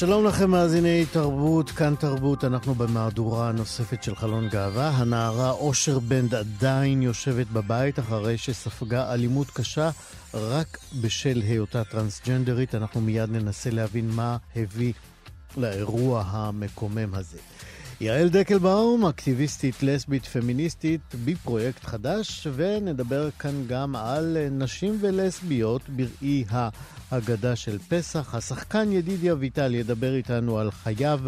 שלום לכם מאזיני תרבות, כאן תרבות, אנחנו במהדורה הנוספת של חלון גאווה. הנערה אושר בנד עדיין יושבת בבית אחרי שספגה אלימות קשה רק בשל היותה טרנסג'נדרית. אנחנו מיד ננסה להבין מה הביא לאירוע המקומם הזה. יעל דקלבאום, אקטיביסטית לסבית פמיניסטית בפרויקט חדש, ונדבר כאן גם על נשים ולסביות בראי ההגדה של פסח. השחקן ידידיה ויטל ידבר איתנו על חייו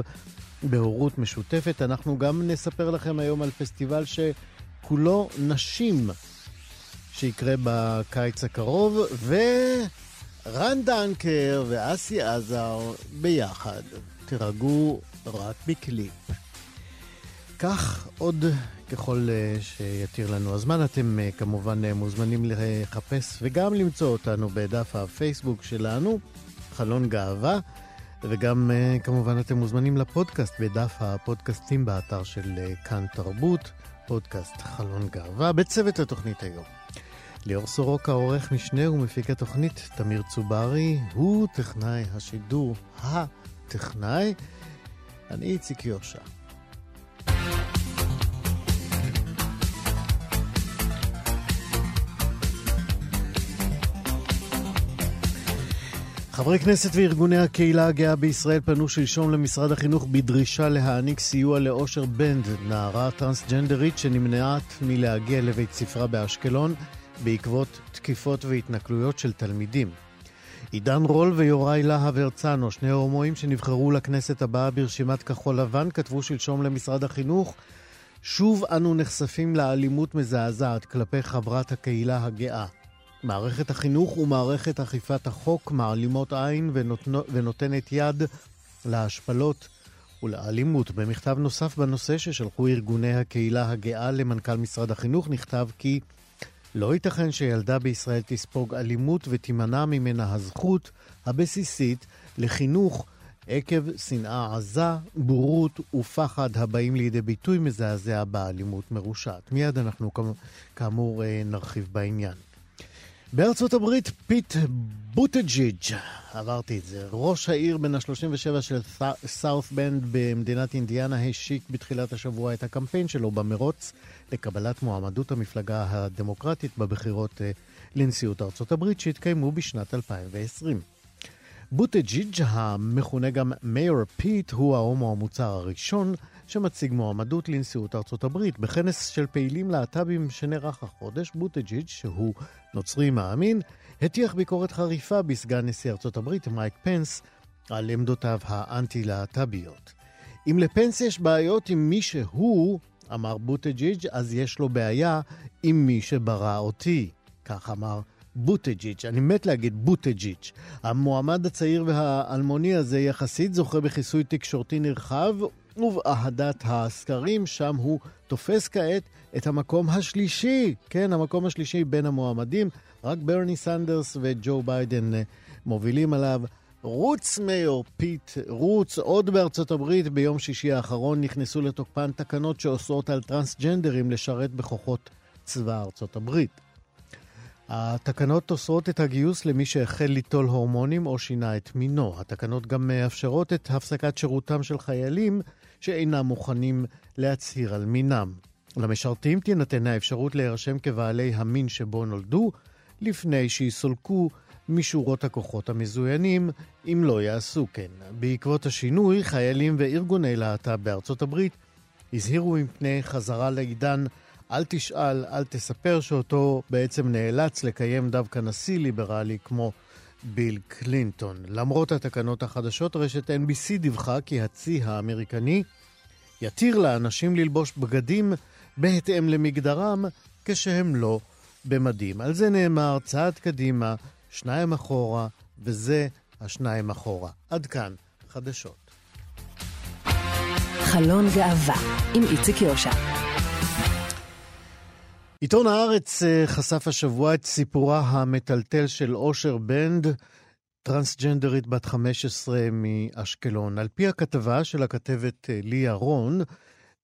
בהורות משותפת. אנחנו גם נספר לכם היום על פסטיבל שכולו נשים, שיקרה בקיץ הקרוב, ורן דנקר ואסי עזר ביחד. תירגעו רק בקליפ. כך עוד ככל אה, שיתיר לנו הזמן. אתם אה, כמובן אה, מוזמנים לחפש וגם למצוא אותנו בדף הפייסבוק שלנו, חלון גאווה, וגם כמובן אתם מוזמנים לפודקאסט בדף הפודקאסטים באתר של כאן תרבות, פודקאסט חלון גאווה, בצוות התוכנית היום. ליאור סורוקה, עורך משנה ומפיק התוכנית, תמיר צוברי, הוא טכנאי השידור, הטכנאי. אני איציק יושע. חברי כנסת וארגוני הקהילה הגאה בישראל פנו שלשום למשרד החינוך בדרישה להעניק סיוע לאושר בנד, נערה טרנסג'נדרית שנמנעת מלהגיע לבית ספרה באשקלון בעקבות תקיפות והתנכלויות של תלמידים. עידן רול ויוראי להב הרצנו, שני הומואים שנבחרו לכנסת הבאה ברשימת כחול לבן, כתבו שלשום למשרד החינוך שוב אנו נחשפים לאלימות מזעזעת כלפי חברת הקהילה הגאה. מערכת החינוך ומערכת אכיפת החוק מעלימות עין ונותנ... ונותנת יד להשפלות ולאלימות. במכתב נוסף בנושא ששלחו ארגוני הקהילה הגאה למנכ"ל משרד החינוך נכתב כי לא ייתכן שילדה בישראל תספוג אלימות ותימנע ממנה הזכות הבסיסית לחינוך עקב שנאה עזה, בורות ופחד הבאים לידי ביטוי מזעזע באלימות מרושעת. מיד אנחנו כאמור אה, נרחיב בעניין. בארצות הברית, פיט בוטג'יג', עברתי את זה, ראש העיר בן ה-37 של סאות' בנד במדינת אינדיאנה, השיק בתחילת השבוע את הקמפיין שלו במרוץ לקבלת מועמדות המפלגה הדמוקרטית בבחירות אה, לנשיאות ארצות הברית שהתקיימו בשנת 2020. בוטג'יג', המכונה גם מאיור פיט, הוא ההומו המוצהר הראשון שמציג מועמדות לנשיאות ארצות הברית. בכנס של פעילים להט"בים שנערך החודש, בוטג'יג', שהוא נוצרי מאמין, הטיח ביקורת חריפה בסגן נשיא ארצות הברית, מייק פנס, על עמדותיו האנטי-להט"ביות. אם לפנס יש בעיות עם מי שהוא, אמר בוטג'יג', אז יש לו בעיה עם מי שברא אותי. כך אמר בוטג'יץ', אני מת להגיד בוטג'יץ'. המועמד הצעיר והאלמוני הזה יחסית זוכה בכיסוי תקשורתי נרחב ובאהדת הסוקרים, שם הוא תופס כעת את המקום השלישי, כן, המקום השלישי בין המועמדים. רק ברני סנדרס וג'ו ביידן אה, מובילים עליו. רוץ מאיור פיט, רוץ, עוד בארצות הברית ביום שישי האחרון נכנסו לתוקפן תקנות שאוסרות על טרנסג'נדרים לשרת בכוחות צבא ארצות הברית. התקנות אוסרות את הגיוס למי שהחל ליטול הורמונים או שינה את מינו. התקנות גם מאפשרות את הפסקת שירותם של חיילים שאינם מוכנים להצהיר על מינם. למשרתים תינתן האפשרות להירשם כבעלי המין שבו נולדו, לפני שיסולקו משורות הכוחות המזוינים, אם לא יעשו כן. בעקבות השינוי, חיילים וארגוני להט"ב בארצות הברית הזהירו מפני חזרה לעידן אל תשאל, אל תספר, שאותו בעצם נאלץ לקיים דווקא נשיא ליברלי כמו ביל קלינטון. למרות התקנות החדשות, רשת NBC דיווחה כי הצי האמריקני יתיר לאנשים ללבוש בגדים בהתאם למגדרם כשהם לא במדים. על זה נאמר צעד קדימה, שניים אחורה, וזה השניים אחורה. עד כאן, חדשות. חלון גאווה עם איציק יושע. עיתון הארץ אה, חשף השבוע את סיפורה המטלטל של אושר בנד, טרנסג'נדרית בת 15 מאשקלון. על פי הכתבה של הכתבת אה, ליה רון,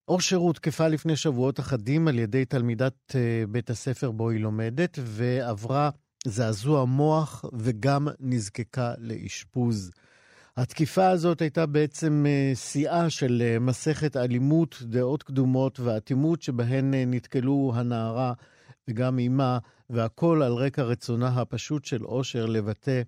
אושר הותקפה לפני שבועות אחדים על ידי תלמידת אה, בית הספר בו היא לומדת, ועברה זעזוע מוח וגם נזקקה לאשפוז. התקיפה הזאת הייתה בעצם אה, שיאה של אה, מסכת אלימות, דעות קדומות ואטימות שבהן אה, נתקלו הנערה וגם אמה, והכל על רקע רצונה הפשוט של אושר לבטא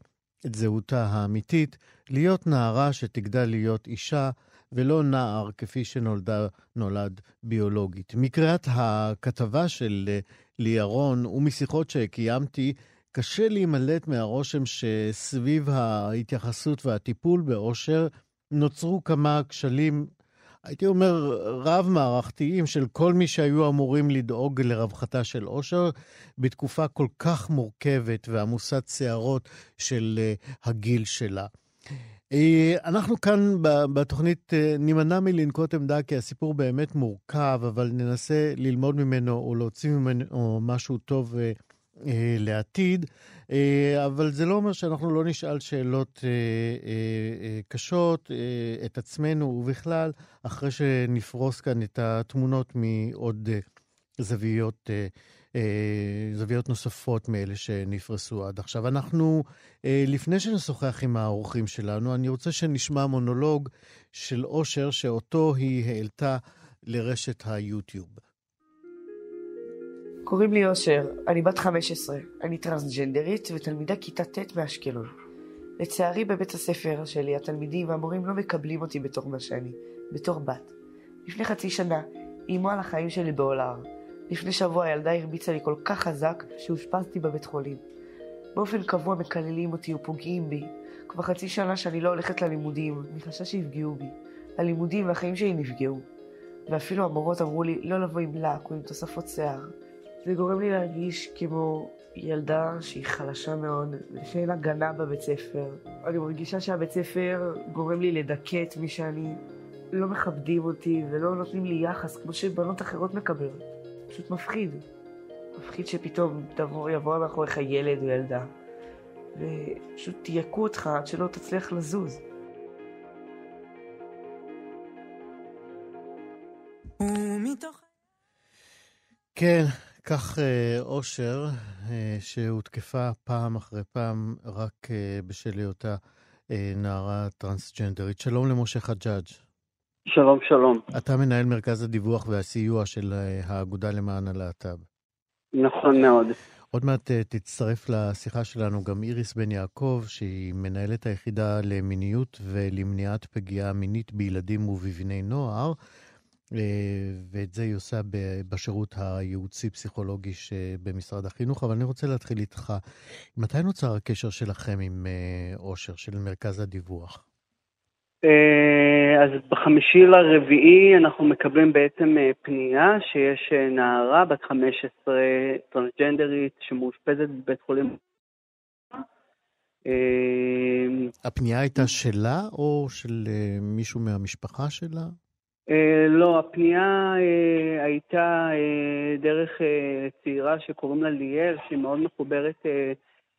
את זהותה האמיתית, להיות נערה שתגדל להיות אישה, ולא נער כפי שנולדה, נולד ביולוגית. מקריאת הכתבה של לירון ומשיחות שקיימתי קשה להימלט מהרושם שסביב ההתייחסות והטיפול באושר נוצרו כמה כשלים, הייתי אומר, רב-מערכתיים של כל מי שהיו אמורים לדאוג לרווחתה של אושר בתקופה כל כך מורכבת ועמוסת שערות של אה, הגיל שלה. אה, אנחנו כאן בתוכנית אה, נימנע מלנקוט עמדה כי הסיפור באמת מורכב, אבל ננסה ללמוד ממנו או להוציא ממנו משהו טוב אה, לעתיד, אה, אבל זה לא אומר שאנחנו לא נשאל שאלות אה, קשות את עצמנו ובכלל, אחרי שנפרוס כאן את התמונות מעוד זוויות. זוויות נוספות מאלה שנפרסו עד עכשיו. אנחנו, לפני שנשוחח עם האורחים שלנו, אני רוצה שנשמע מונולוג של אושר שאותו היא העלתה לרשת היוטיוב. קוראים לי אושר, אני בת 15, אני טרנסג'נדרית ותלמידה כיתה ט' באשקלון. לצערי בבית הספר שלי התלמידים והמורים לא מקבלים אותי בתור מה שאני, בתור בת. לפני חצי שנה איימו על החיים שלי בעולר. לפני שבוע הילדה הרביצה לי כל כך חזק שאושפזתי בבית חולים. באופן קבוע מקללים אותי ופוגעים בי. כבר חצי שנה שאני לא הולכת ללימודים, מחשש שיפגעו בי. הלימודים והחיים שלי נפגעו. ואפילו המורות אמרו לי לא לבוא עם לק או עם תוספות שיער. זה גורם לי להרגיש כמו ילדה שהיא חלשה מאוד, ושאין הגנה בבית ספר. אני מרגישה שהבית ספר גורם לי לדכא את מי שאני. לא מכבדים אותי ולא נותנים לי יחס כמו שבנות אחרות מקבלות. פשוט מפחיד. מפחיד שפתאום תבוא, יבוא מאחוריך ילד או ילדה, ופשוט תייקו אותך עד שלא תצליח לזוז. כן, כך אה, אושר, אה, שהותקפה פעם אחרי פעם רק אה, בשל היותה נערה טרנסג'נדרית. שלום למשה חג'אג'. שלום, שלום. אתה מנהל מרכז הדיווח והסיוע של האגודה למען הלהט"ב. נכון מאוד. עוד מעט תצטרף לשיחה שלנו גם איריס בן יעקב, שהיא מנהלת היחידה למיניות ולמניעת פגיעה מינית בילדים ובבני נוער. אה, ואת זה היא עושה בשירות הייעוצי-פסיכולוגי במשרד החינוך, אבל אני רוצה להתחיל איתך. מתי נוצר הקשר שלכם עם אה, אושר, של מרכז הדיווח? אה, אז בחמישי לרביעי אנחנו מקבלים בעצם פנייה שיש נערה בת 15 טרנסג'נדרית שמאושפזת בבית חולים. הפנייה הייתה שלה או של מישהו מהמשפחה שלה? Uh, לא, הפנייה uh, הייתה uh, דרך צעירה שקוראים לה ליאל, שהיא מאוד מחוברת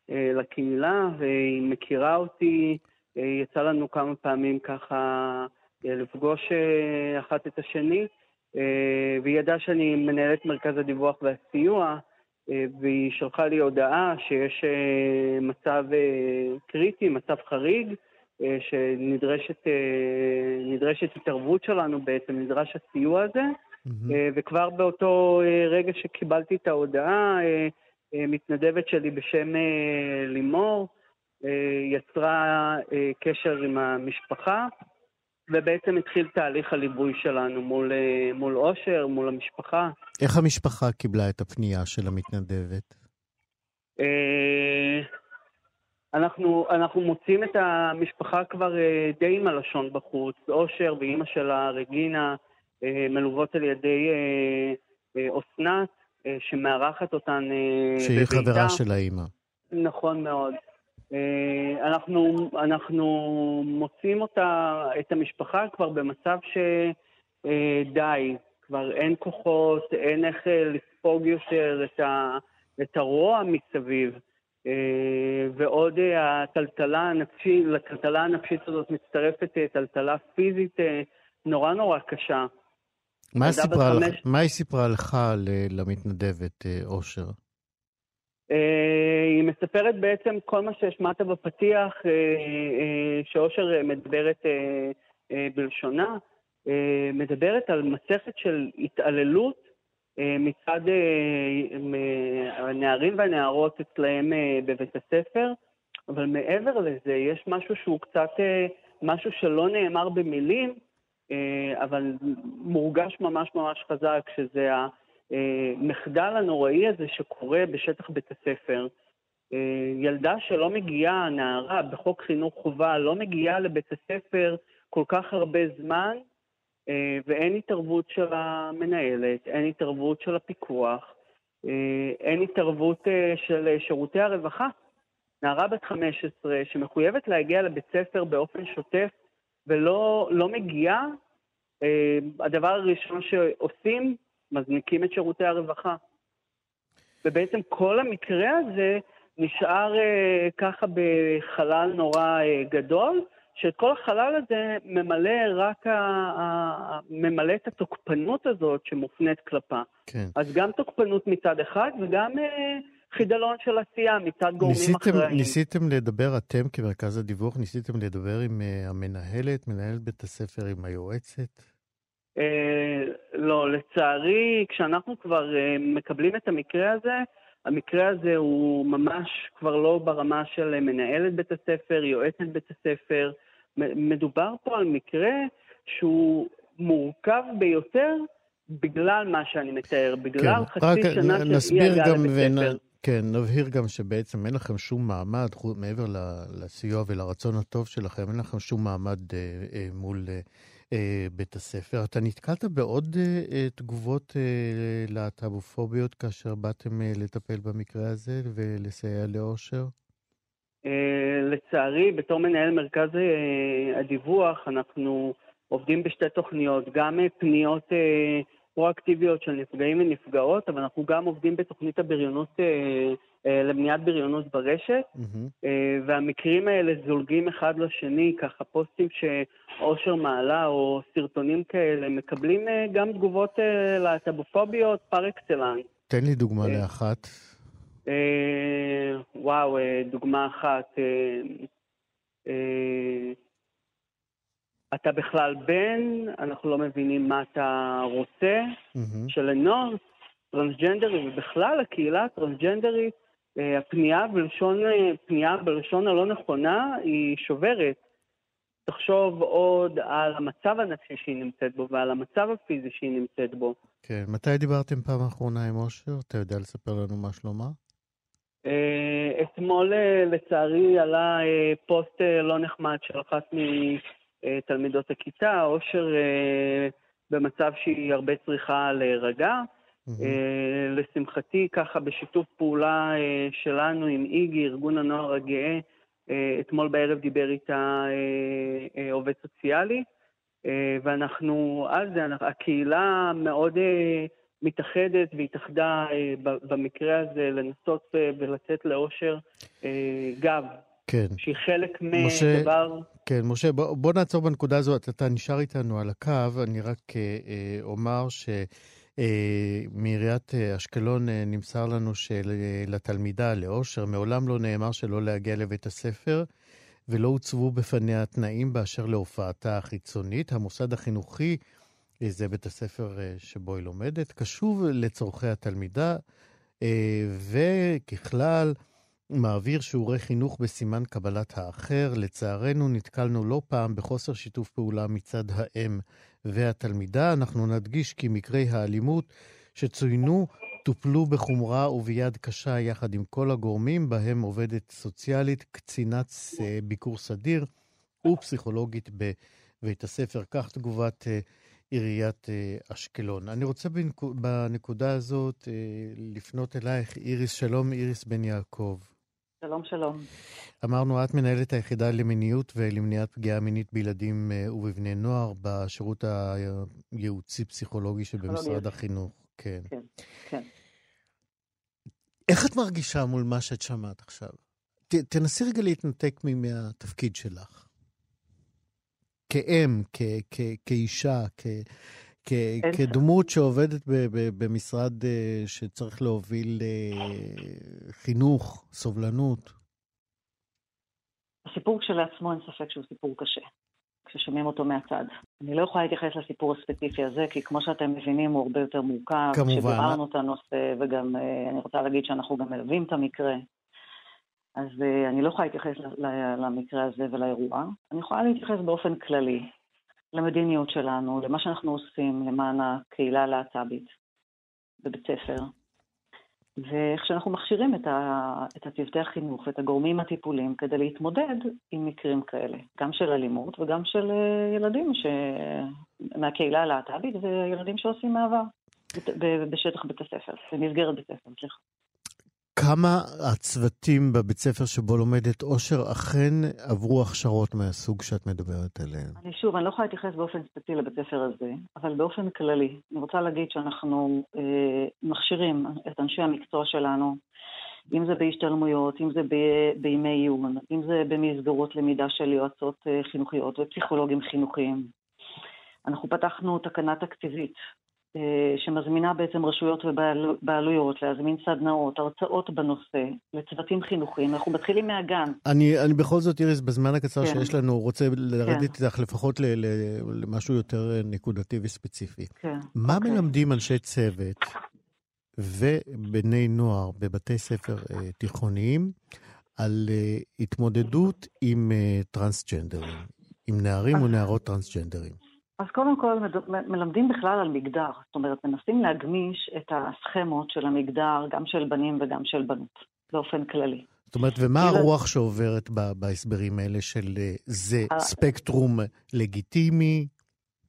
לקהילה, והיא מכירה אותי. יצא לנו כמה פעמים ככה לפגוש אחת את השני, והיא ידעה שאני מנהלת מרכז הדיווח והסיוע, והיא שלחה לי הודעה שיש מצב קריטי, מצב חריג, אה, שנדרשת אה, התערבות שלנו בעצם, נדרש הסיוע הזה, mm-hmm. וכבר באותו רגע שקיבלתי את ההודעה, מתנדבת שלי בשם לימור יצרה קשר עם המשפחה, ובעצם התחיל תהליך הליווי שלנו מול, מול אושר, מול המשפחה. איך המשפחה קיבלה את הפנייה של המתנדבת? אנחנו, אנחנו מוצאים את המשפחה כבר אה, די עם הלשון בחוץ. אושר ואימא שלה, רגינה, אה, מלוות על ידי אה, אסנת, שמארחת אותן בביתה. שהיא חברה של האימא. נכון מאוד. אנחנו, אנחנו מוצאים אותה, את המשפחה כבר במצב שדי, כבר אין כוחות, אין איך לספוג יותר את, ה, את הרוע מסביב. ועוד הטלטלה הנפשית, לטלטלה הנפשית הזאת מצטרפת טלטלה פיזית נורא נורא קשה. מה, סיפרה לך, מה היא סיפרה לך למתנדבת אושר? היא מספרת בעצם כל מה שהשמעת בפתיח, שאושר מדברת בלשונה, מדברת על מסכת של התעללות מצד הנערים והנערות אצלהם בבית הספר, אבל מעבר לזה יש משהו שהוא קצת, משהו שלא נאמר במילים, אבל מורגש ממש ממש חזק, שזה המחדל הנוראי הזה שקורה בשטח בית הספר. ילדה שלא מגיעה, נערה בחוק חינוך חובה, לא מגיעה לבית הספר כל כך הרבה זמן, ואין התערבות של המנהלת, אין התערבות של הפיקוח, אין התערבות של שירותי הרווחה. נערה בת 15 שמחויבת להגיע לבית ספר באופן שוטף ולא לא מגיעה, הדבר הראשון שעושים, מזניקים את שירותי הרווחה. ובעצם כל המקרה הזה נשאר ככה בחלל נורא גדול, שאת כל החלל הזה ממלא רק, ה, ה, ממלא את התוקפנות הזאת שמופנית כלפה. כן. אז גם תוקפנות מצד אחד וגם אה, חידלון של עשייה מצד גורמים ניסיתם, אחראיים. ניסיתם לדבר, אתם כמרכז הדיווח, ניסיתם לדבר עם uh, המנהלת, מנהלת בית הספר, עם היועצת? אה, לא, לצערי, כשאנחנו כבר אה, מקבלים את המקרה הזה, המקרה הזה הוא ממש כבר לא ברמה של מנהלת בית הספר, יועצת בית הספר. מדובר פה על מקרה שהוא מורכב ביותר בגלל מה שאני מתאר, בגלל כן, חצי שנה של אי הגעה לבית ספר. כן, נבהיר גם שבעצם אין לכם שום מעמד, מעבר לסיוע ולרצון הטוב שלכם, אין לכם שום מעמד אה, אה, מול אה, בית הספר. אתה נתקלת בעוד אה, אה, תגובות אה, להט"בופוביות כאשר באתם אה, לטפל במקרה הזה ולסייע לאושר? אה, לצערי, בתור מנהל מרכז אה, הדיווח, אנחנו עובדים בשתי תוכניות, גם אה, פניות אה, פרואקטיביות של נפגעים ונפגעות, אבל אנחנו גם עובדים בתוכנית הבריונות, אה, אה, למניעת בריונות ברשת, Mm-hmm. אה, והמקרים האלה זולגים אחד לשני, ככה פוסטים שאושר מעלה או סרטונים כאלה, מקבלים אה, גם תגובות אה, להט"בופוביות פר אקסלנס. תן לי דוגמה אה, לאחת. אה, וואו, אה, דוגמה אחת. אה, אה, אתה בכלל בן, אנחנו לא מבינים מה אתה רוצה, Mm-hmm. שלנוער טרנסג'נדרי ובכלל הקהילה הטרנסג'נדרית, אה, הפנייה בלשון, אה, פנייה בלשון הלא נכונה היא שוברת. תחשוב עוד על המצב הנפשי שהיא נמצאת בו ועל המצב הפיזי שהיא נמצאת בו. כן, מתי דיברתם פעם אחרונה עם אושר? אתה יודע לספר לנו מה שלומה? אה, אתמול אה, לצערי עלה אה, פוסט אה, לא נחמד של אחת מתלמידות הכיתה, אושר אה, במצב שהיא הרבה צריכה להירגע. אה, לשמחתי, ככה בשיתוף פעולה אה, שלנו עם איגי, ארגון הנוער הגאה, אה, אתמול בערב דיבר איתה עובד סוציאלי, ואנחנו על זה, הקהילה מאוד מתאחדת והתאחדה במקרה הזה לנסות ולתת לאושר גב, כן. שהיא חלק משה, מדבר... כן, משה, בוא, בוא נעצור בנקודה הזו, אתה, אתה נשאר איתנו על הקו, אני רק אה, אה, אומר ש... אה, מעיריית אה, אשקלון אה, נמסר לנו שלתלמידה, לאושר, מעולם לא נאמר שלא להגיע לבית הספר, ולא הוצבו בפניה תנאים באשר להופעתה החיצונית. המוסד החינוכי, זה בית הספר שבו היא לומדת, קשוב לצורכי התלמידה, וככלל, מעביר שיעורי חינוך בסימן קבלת האחר. לצערנו, נתקלנו לא פעם בחוסר שיתוף פעולה מצד האם והתלמידה. אנחנו נדגיש כי מקרי האלימות שצוינו טופלו בחומרה וביד קשה יחד עם כל הגורמים, בהם עובדת סוציאלית, קצינת אה, ביקור סדיר ופסיכולוגית בבית הספר. כך תגובת אה, עיריית אשקלון. אני רוצה בנקודה הזאת לפנות אלייך, איריס, שלום, איריס בן יעקב. שלום, שלום. אמרנו, את מנהלת היחידה למיניות ולמניעת פגיעה מינית בילדים אה, ובבני נוער בשירות הייעוצי-פסיכולוגי שבמשרד החינוך. כן. כן, כן. איך את מרגישה מול מה שאת שמעת עכשיו? ת, תנסי רגע להתנתק מהתפקיד שלך. כאם, כ, כ, כאישה, כ, כ, כדמות שעובדת ב, ב, במשרד אה, שצריך להוביל אה, חינוך, סובלנות. הסיפור כשלעצמו אין ספק שהוא סיפור קשה, כששומעים אותו מהצד. אני לא יכולה להתייחס לסיפור הספציפי הזה, כי כמו שאתם מבינים הוא הרבה יותר מורכב. כמובן. כשביררנו את הנושא, וגם אה, אני רוצה להגיד שאנחנו גם מלווים את המקרה. אז אני לא יכולה להתייחס למקרה הזה ולאירוע. אני יכולה להתייחס באופן כללי למדיניות שלנו, למה שאנחנו עושים למען הקהילה הלהט"בית בבית ספר, ואיך שאנחנו מכשירים את, ה, את הצוותי החינוך ואת הגורמים הטיפוליים כדי להתמודד עם מקרים כאלה, גם של אלימות וגם של אה, ילדים ש... מהקהילה הלהט"בית וילדים שעושים מעבר בשטח בית הספר, במסגרת בית הספר, סליחה. כמה הצוותים בבית ספר שבו לומדת אושר אכן עברו הכשרות מהסוג שאת מדברת עליהן? אני שוב, אני לא יכולה להתייחס באופן ספציפי לבית ספר הזה, אבל באופן כללי, אני רוצה להגיד שאנחנו אה, מכשירים את אנשי המקצוע שלנו, אם זה בהשתלמויות, אם זה ב- בימי עיון, אם זה במסגרות למידה של יועצות אה, חינוכיות ופסיכולוגים חינוכיים. אנחנו פתחנו תקנה תקציבית שמזמינה בעצם רשויות ובעלויות להזמין סדנאות, הרצאות בנושא, לצוותים חינוכיים. אנחנו מתחילים מהגן. אני, אני בכל זאת, איריס, בזמן הקצר כן. שיש לנו, רוצה לרדת כן. איתך לפחות ל, ל, למשהו יותר נקודתי וספציפי. כן. מה אוקיי. מלמדים אנשי צוות ובני נוער בבתי ספר uh, תיכוניים על uh, התמודדות עם uh, טרנסג'נדרים, עם נערים ונערות טרנסג'נדרים? אז קודם כל מלמדים בכלל על מגדר, זאת אומרת, מנסים להגמיש את הסכמות של המגדר, גם של בנים וגם של בנות, באופן כללי. זאת אומרת, ומה הרוח שעוברת בהסברים האלה של אה, זה ספקטרום לגיטימי?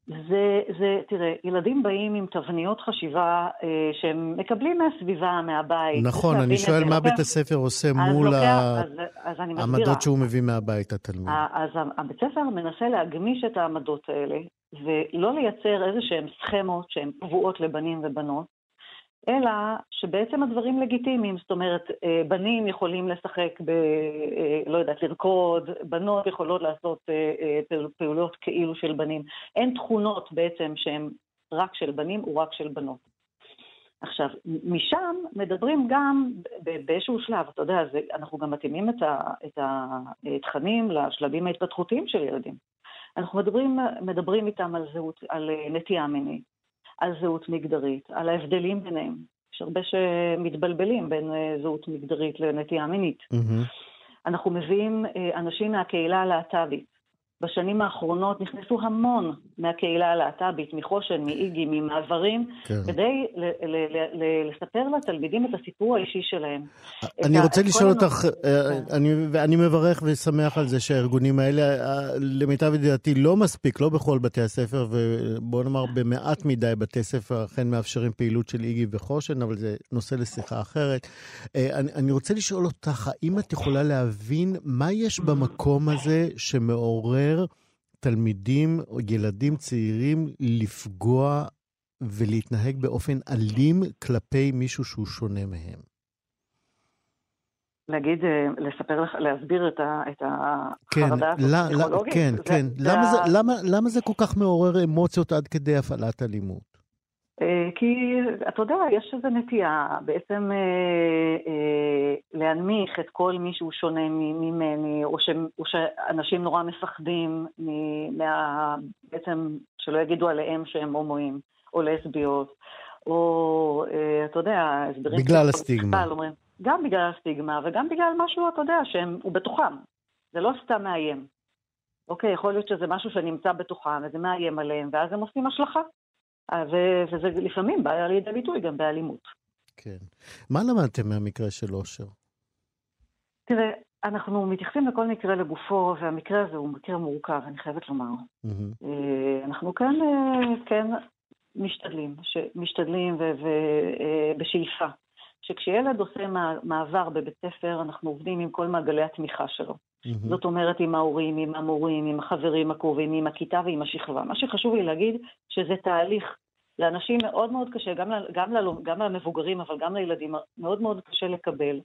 זה, זה, תראה, ילדים באים עם תבניות חשיבה אה, שהם מקבלים מהסביבה, מהבית. נכון, אני שואל מה בית הספר עושה מול העמדות שהוא מביא מהבית, התלמיד. אז הבית ספר מנסה להגמיש את העמדות האלה, ולא לייצר איזה שהן סכמות שהן קבועות לבנים ובנות, אלא שבעצם הדברים לגיטימיים, זאת אומרת, אה, בנים יכולים לשחק ב... אה, לא יודעת, לרקוד, בנות יכולות לעשות אה, פעולות כאילו של בנים. אין תכונות בעצם שהן רק של בנים או רק של בנות. עכשיו, משם מדברים גם באיזשהו שלב, אתה יודע, זה, אנחנו גם מתאימים את, התכנים לשלבים ההתפתחותיים של ילדים. אנחנו מדברים, מדברים איתם על, זהות, על נטייה מינית, על זהות מגדרית, על ההבדלים ביניהם. יש הרבה שמתבלבלים בין אה, זהות מגדרית לנטייה מינית. Mm-hmm. אנחנו מביאים אה, אנשים מהקהילה הלהט"בית, בשנים האחרונות נכנסו המון מהקהילה הלהט"בית, מחושן, מאיגי, ממעברים, כן. כדי ל- ל- ל- לספר לתלמידים את הסיפור האישי שלהם. אני רוצה לשאול אותך, אה, כן. אני, ואני מברך ושמח על זה שהארגונים האלה, אה, למיטב ידיעתי, לא מספיק, לא בכל בתי הספר, ובוא נאמר במעט מדי בתי ספר אכן מאפשרים פעילות של איגי וחושן, אבל זה נושא לשיחה אחרת. אה, אני, אני רוצה לשאול אותך, האם את יכולה להבין מה יש במקום הזה שמעורר לאפשר תלמידים או ילדים צעירים לפגוע ולהתנהג באופן אלים כלפי מישהו שהוא שונה מהם. להגיד, אה, לספר לך, להסביר את, ה, את החרדה כן, הפסיכולוגית? כן, זה, כן. זה למה, זה, למה, למה זה כל כך מעורר אמוציות עד כדי הפעלת אלימות? אה, כי אתה יודע, יש איזו נטייה בעצם אה, אה, להנמיך את כל מי שהוא שונה ממני, או, ש, או שאנשים נורא מפחדים מה... בעצם שלא יגידו עליהם שהם הומואים או לסביות, או אה, אתה יודע, הסברים... בגלל הסטיגמה. אומרים, גם בגלל הסטיגמה וגם בגלל משהו, אתה יודע, שהוא בתוכם. זה לא סתם מאיים. אוקיי, יכול להיות שזה משהו שנמצא בתוכם וזה מאיים עליהם, ואז הם עושים השלכה. אה, וזה לפעמים בא לידי ביטוי גם באלימות. כן. מה למדתם מהמקרה של אושר? תראה, אנחנו מתייחסים לכל מקרה לגופו, והמקרה הזה הוא מקרה מורכב, אני חייבת לומר. Mm-hmm. אנחנו כאן כן משתדלים, משתדלים ובשאיפה, שכשילד עושה מעבר בבית ספר, אנחנו עובדים עם כל מעגלי התמיכה שלו. Mm-hmm. זאת אומרת, עם ההורים, עם המורים, עם החברים הקרובים, עם הכיתה ועם השכבה. מה שחשוב לי להגיד, שזה תהליך. לאנשים מאוד מאוד קשה, גם, גם, גם למבוגרים, אבל גם לילדים, מאוד מאוד קשה לקבל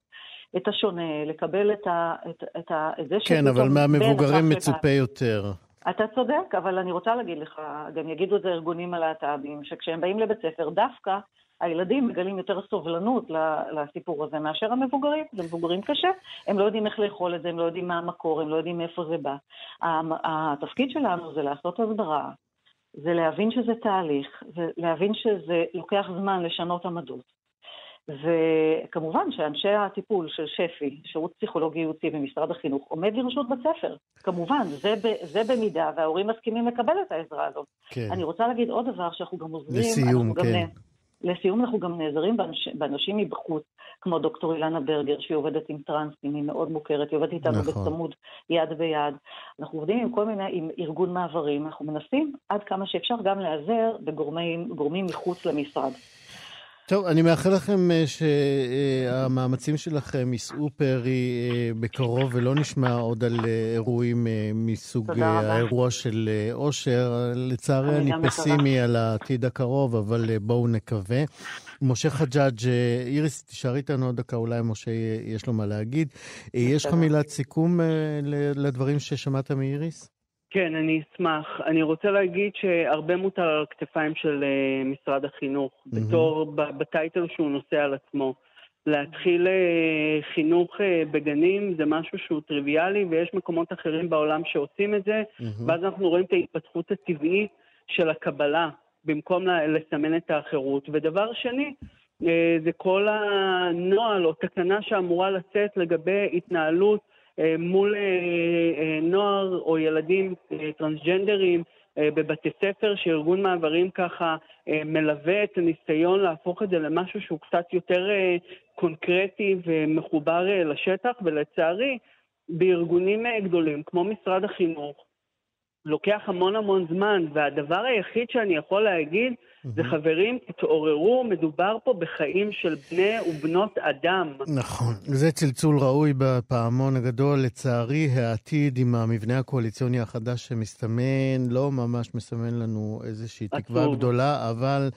את השונה, לקבל את, ה, את, את, ה, את זה ש... כן, אבל מהמבוגרים מצופה יותר. אתה צודק, אבל אני רוצה להגיד לך, גם יגידו את זה ארגונים הלהט"בים, שכשהם באים לבית ספר, דווקא הילדים מגלים יותר סובלנות לסיפור הזה מאשר המבוגרים. למבוגרים קשה, הם לא יודעים איך לאכול את זה, הם לא יודעים מה המקור, הם לא יודעים מאיפה זה בא. התפקיד שלנו זה לעשות הסברה, זה להבין שזה תהליך, זה להבין שזה לוקח זמן לשנות עמדות. וכמובן שאנשי הטיפול של שפ"י, שירות פסיכולוגי ייעוצי במשרד החינוך, עומד לרשות בית ספר. כמובן, זה, ב, זה במידה וההורים מסכימים לקבל את העזרה הזאת. כן. אני רוצה להגיד עוד דבר, שאנחנו גם עוזרים... לסיום, כן. גם, לסיום אנחנו גם נעזרים באנש, באנשים מבחוץ, כמו דוקטור אילנה ברגר, שהיא עובדת עם טרנסים, היא מאוד מוכרת, היא עובדת איתנו נכון. בצמוד, יד ביד. אנחנו עובדים עם כל מיני, עם ארגון מעברים, אנחנו מנסים עד כמה שאפשר גם להיעזר בגורמים מחוץ למשרד. טוב, אני מאחל לכם אה, שהמאמצים שלכם יישאו פרי אה, בקרוב ולא נשמע עוד על אה, אירועים מסוג האירוע של אושר. לצערי אני פסימי על העתיד הקרוב, אבל בואו נקווה. משה חג'אג', איריס, תישארי איתנו עוד דקה, אולי משה יש לו מה להגיד. יש לך מילת סיכום לדברים ששמעת מאיריס? כן, אני אשמח. אני רוצה להגיד שהרבה מוטל על הכתפיים של uh, משרד החינוך, mm-hmm. בתור, בטייטל שהוא נושא על עצמו. להתחיל uh, חינוך uh, בגנים זה משהו שהוא טריוויאלי, ויש מקומות אחרים בעולם שעושים את זה, mm-hmm. ואז אנחנו רואים את ההתפתחות הטבעית של הקבלה, במקום לסמן את האחרות. ודבר שני, uh, זה כל הנוהל או תקנה שאמורה לצאת לגבי התנהלות מול אה, אה, נוער או ילדים טרנסג'נדרים בבתי ספר, שארגון מעברים ככה מלווה את הניסיון להפוך את זה למשהו שהוא קצת יותר קונקרטי ומחובר לשטח, ולצערי, בארגונים גדולים כמו משרד החינוך, לוקח המון המון זמן, והדבר היחיד שאני יכול להגיד mm-hmm. זה חברים, תתעוררו, מדובר פה בחיים של בני ובנות אדם. נכון, זה צלצול ראוי בפעמון הגדול. לצערי, העתיד עם המבנה הקואליציוני החדש שמסתמן, לא ממש מסמן לנו איזושהי תקווה גדולה, אבל...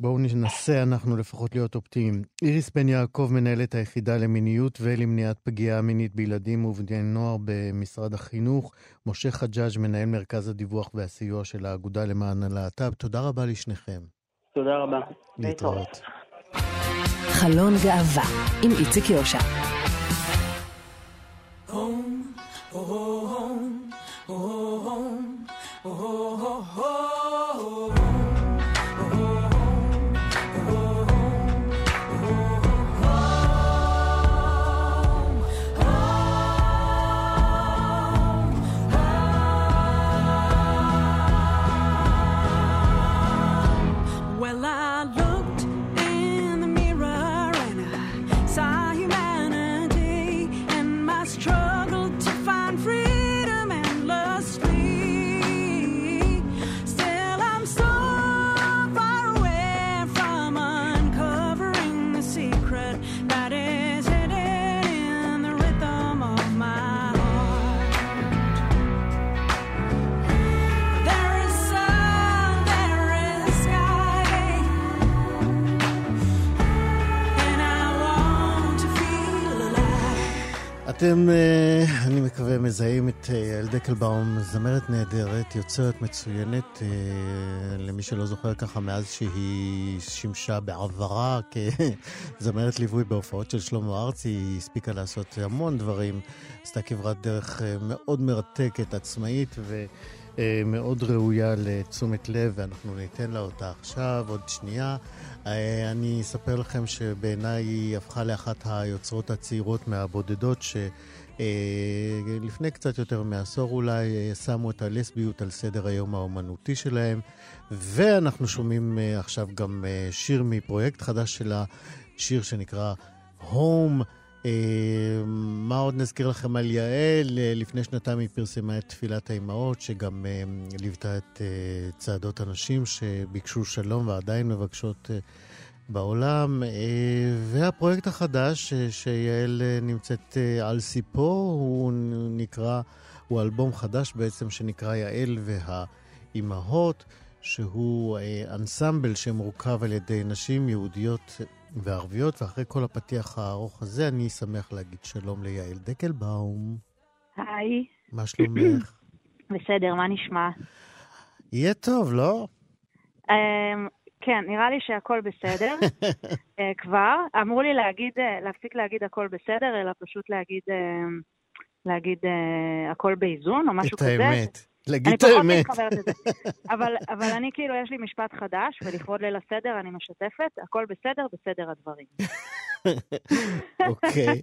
בואו ננסה אנחנו לפחות להיות אופטימיים. איריס בן יעקב, מנהלת היחידה למיניות ולמניעת פגיעה מינית בילדים ובני נוער במשרד החינוך. משה חג'אג', מנהל מרכז הדיווח והסיוע של האגודה למען הלהט"ב. תודה רבה לשניכם. תודה רבה. להתראות. חלון גאווה עם איציק יושע. home, oh, home, oh, home, oh, home. אתם, אה, אני מקווה, מזהים את יעל אה, דקלבאום, זמרת נהדרת, יוצרת מצוינת, אה, למי שלא זוכר ככה, מאז שהיא שימשה בעברה כזמרת ליווי בהופעות של שלמה ארצי, היא הספיקה לעשות המון דברים, עשתה כברת דרך מאוד מרתקת, עצמאית ומאוד ראויה לתשומת לב, ואנחנו ניתן לה אותה עכשיו, עוד שנייה. אה, אני אספר לכם שבעיניי היא הפכה לאחת היוצרות הצעירות מהבודדות שלפני אה, קצת יותר מעשור אולי אה, שמו את הלסביות על סדר היום האומנותי שלהם. ואנחנו שומעים עכשיו גם שיר מפרויקט חדש שלה, שיר שנקרא Home. אה, מה עוד נזכיר לכם על יעל? אה, לפני שנתיים היא פרסמה את תפילת האימהות, שגם אה, ליוותה את צעדות הנשים שביקשו שלום ועדיין מבקשות בעולם. והפרויקט החדש שיעל נמצאת על סיפו, הוא נקרא, הוא אלבום חדש בעצם שנקרא יעל והאימהות, שהוא אנסמבל שמורכב על ידי נשים יהודיות וערביות, ואחרי כל הפתיח הארוך הזה, אני שמח להגיד שלום ליעל דקלבאום. היי. מה שלומך? בסדר, מה נשמע? יהיה טוב, לא? Um, כן, נראה לי שהכל בסדר. uh, כבר. אמרו לי להגיד, uh, להפסיק להגיד הכל בסדר, אלא פשוט להגיד, uh, להגיד uh, הכל באיזון, או משהו כזה. את האמת. להגיד את האמת. אני פחות מתחברת לזה. אבל, אבל אני כאילו, יש לי משפט חדש, ולכבוד ליל הסדר אני משתפת, הכל בסדר, בסדר הדברים. אוקיי.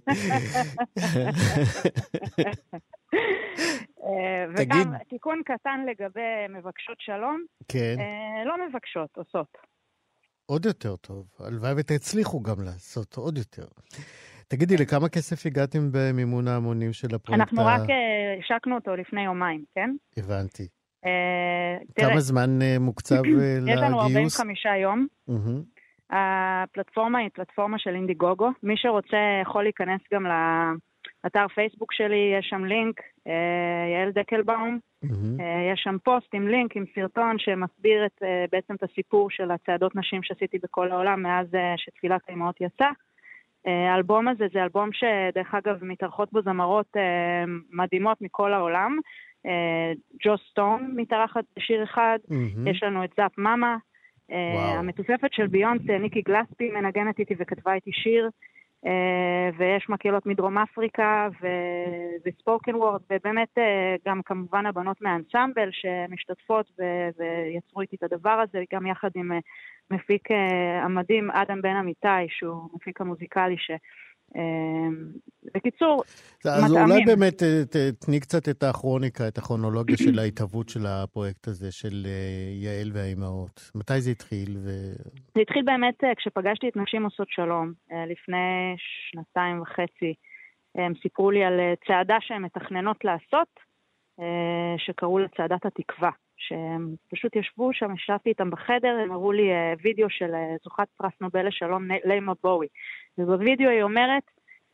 אה, וגם תיקון קטן לגבי מבקשות שלום. כן. אה, לא מבקשות, עושות. עוד יותר טוב. הלוואי ותצליחו גם לעשות עוד יותר. תגידי, לכמה כסף הגעתם במימון ההמונים של הפרויקט? אנחנו רק אה, השקנו אותו לפני יומיים, כן? הבנתי. כמה זמן מוקצב לגיוס? יש לנו 45 יום. הפלטפורמה היא פלטפורמה של אינדיגוגו. מי שרוצה יכול להיכנס גם לאתר פייסבוק שלי, יש שם לינק, יעל דקלבאום. יש שם פוסט עם לינק, עם סרטון שמסביר את, בעצם את הסיפור של הצעדות נשים שעשיתי בכל העולם מאז שתפילת האימהות יצאה. האלבום הזה זה אלבום שדרך אגב מתארחות בו זמרות אה, מדהימות מכל העולם. אה, ג'ו סטון מתארחת בשיר אחד, mm-hmm. יש לנו את זאפ מאמה, אה, המתופפת של ביונסה, ניקי גלספי מנגנת איתי וכתבה איתי שיר, ויש מקהלות מדרום אפריקה וספוקן וורד, ובאמת גם כמובן הבנות מהאנסמבל שמשתתפות ויצרו איתי את הדבר הזה, גם יחד עם מפיק uh, המדהים אדם בן אמיתי, שהוא מפיק המוזיקלי ש... Uh, בקיצור, אז מטעמים. אולי באמת תתני קצת את הכרוניקה, את הכרונולוגיה של ההתהוות של הפרויקט הזה, של uh, יעל והאימהות. מתי זה התחיל? ו... זה התחיל באמת uh, כשפגשתי את נשים עושות שלום, לפני שנתיים וחצי. הם סיפרו לי על צעדה שהן מתכננות לעשות, שקראו לה צעדת התקווה. שהם פשוט ישבו שם, ישבתי איתם בחדר, הם הראו לי uh, וידאו של uh, זוכת פרס נובל לשלום, לימה בואי. ובווידאו היא אומרת,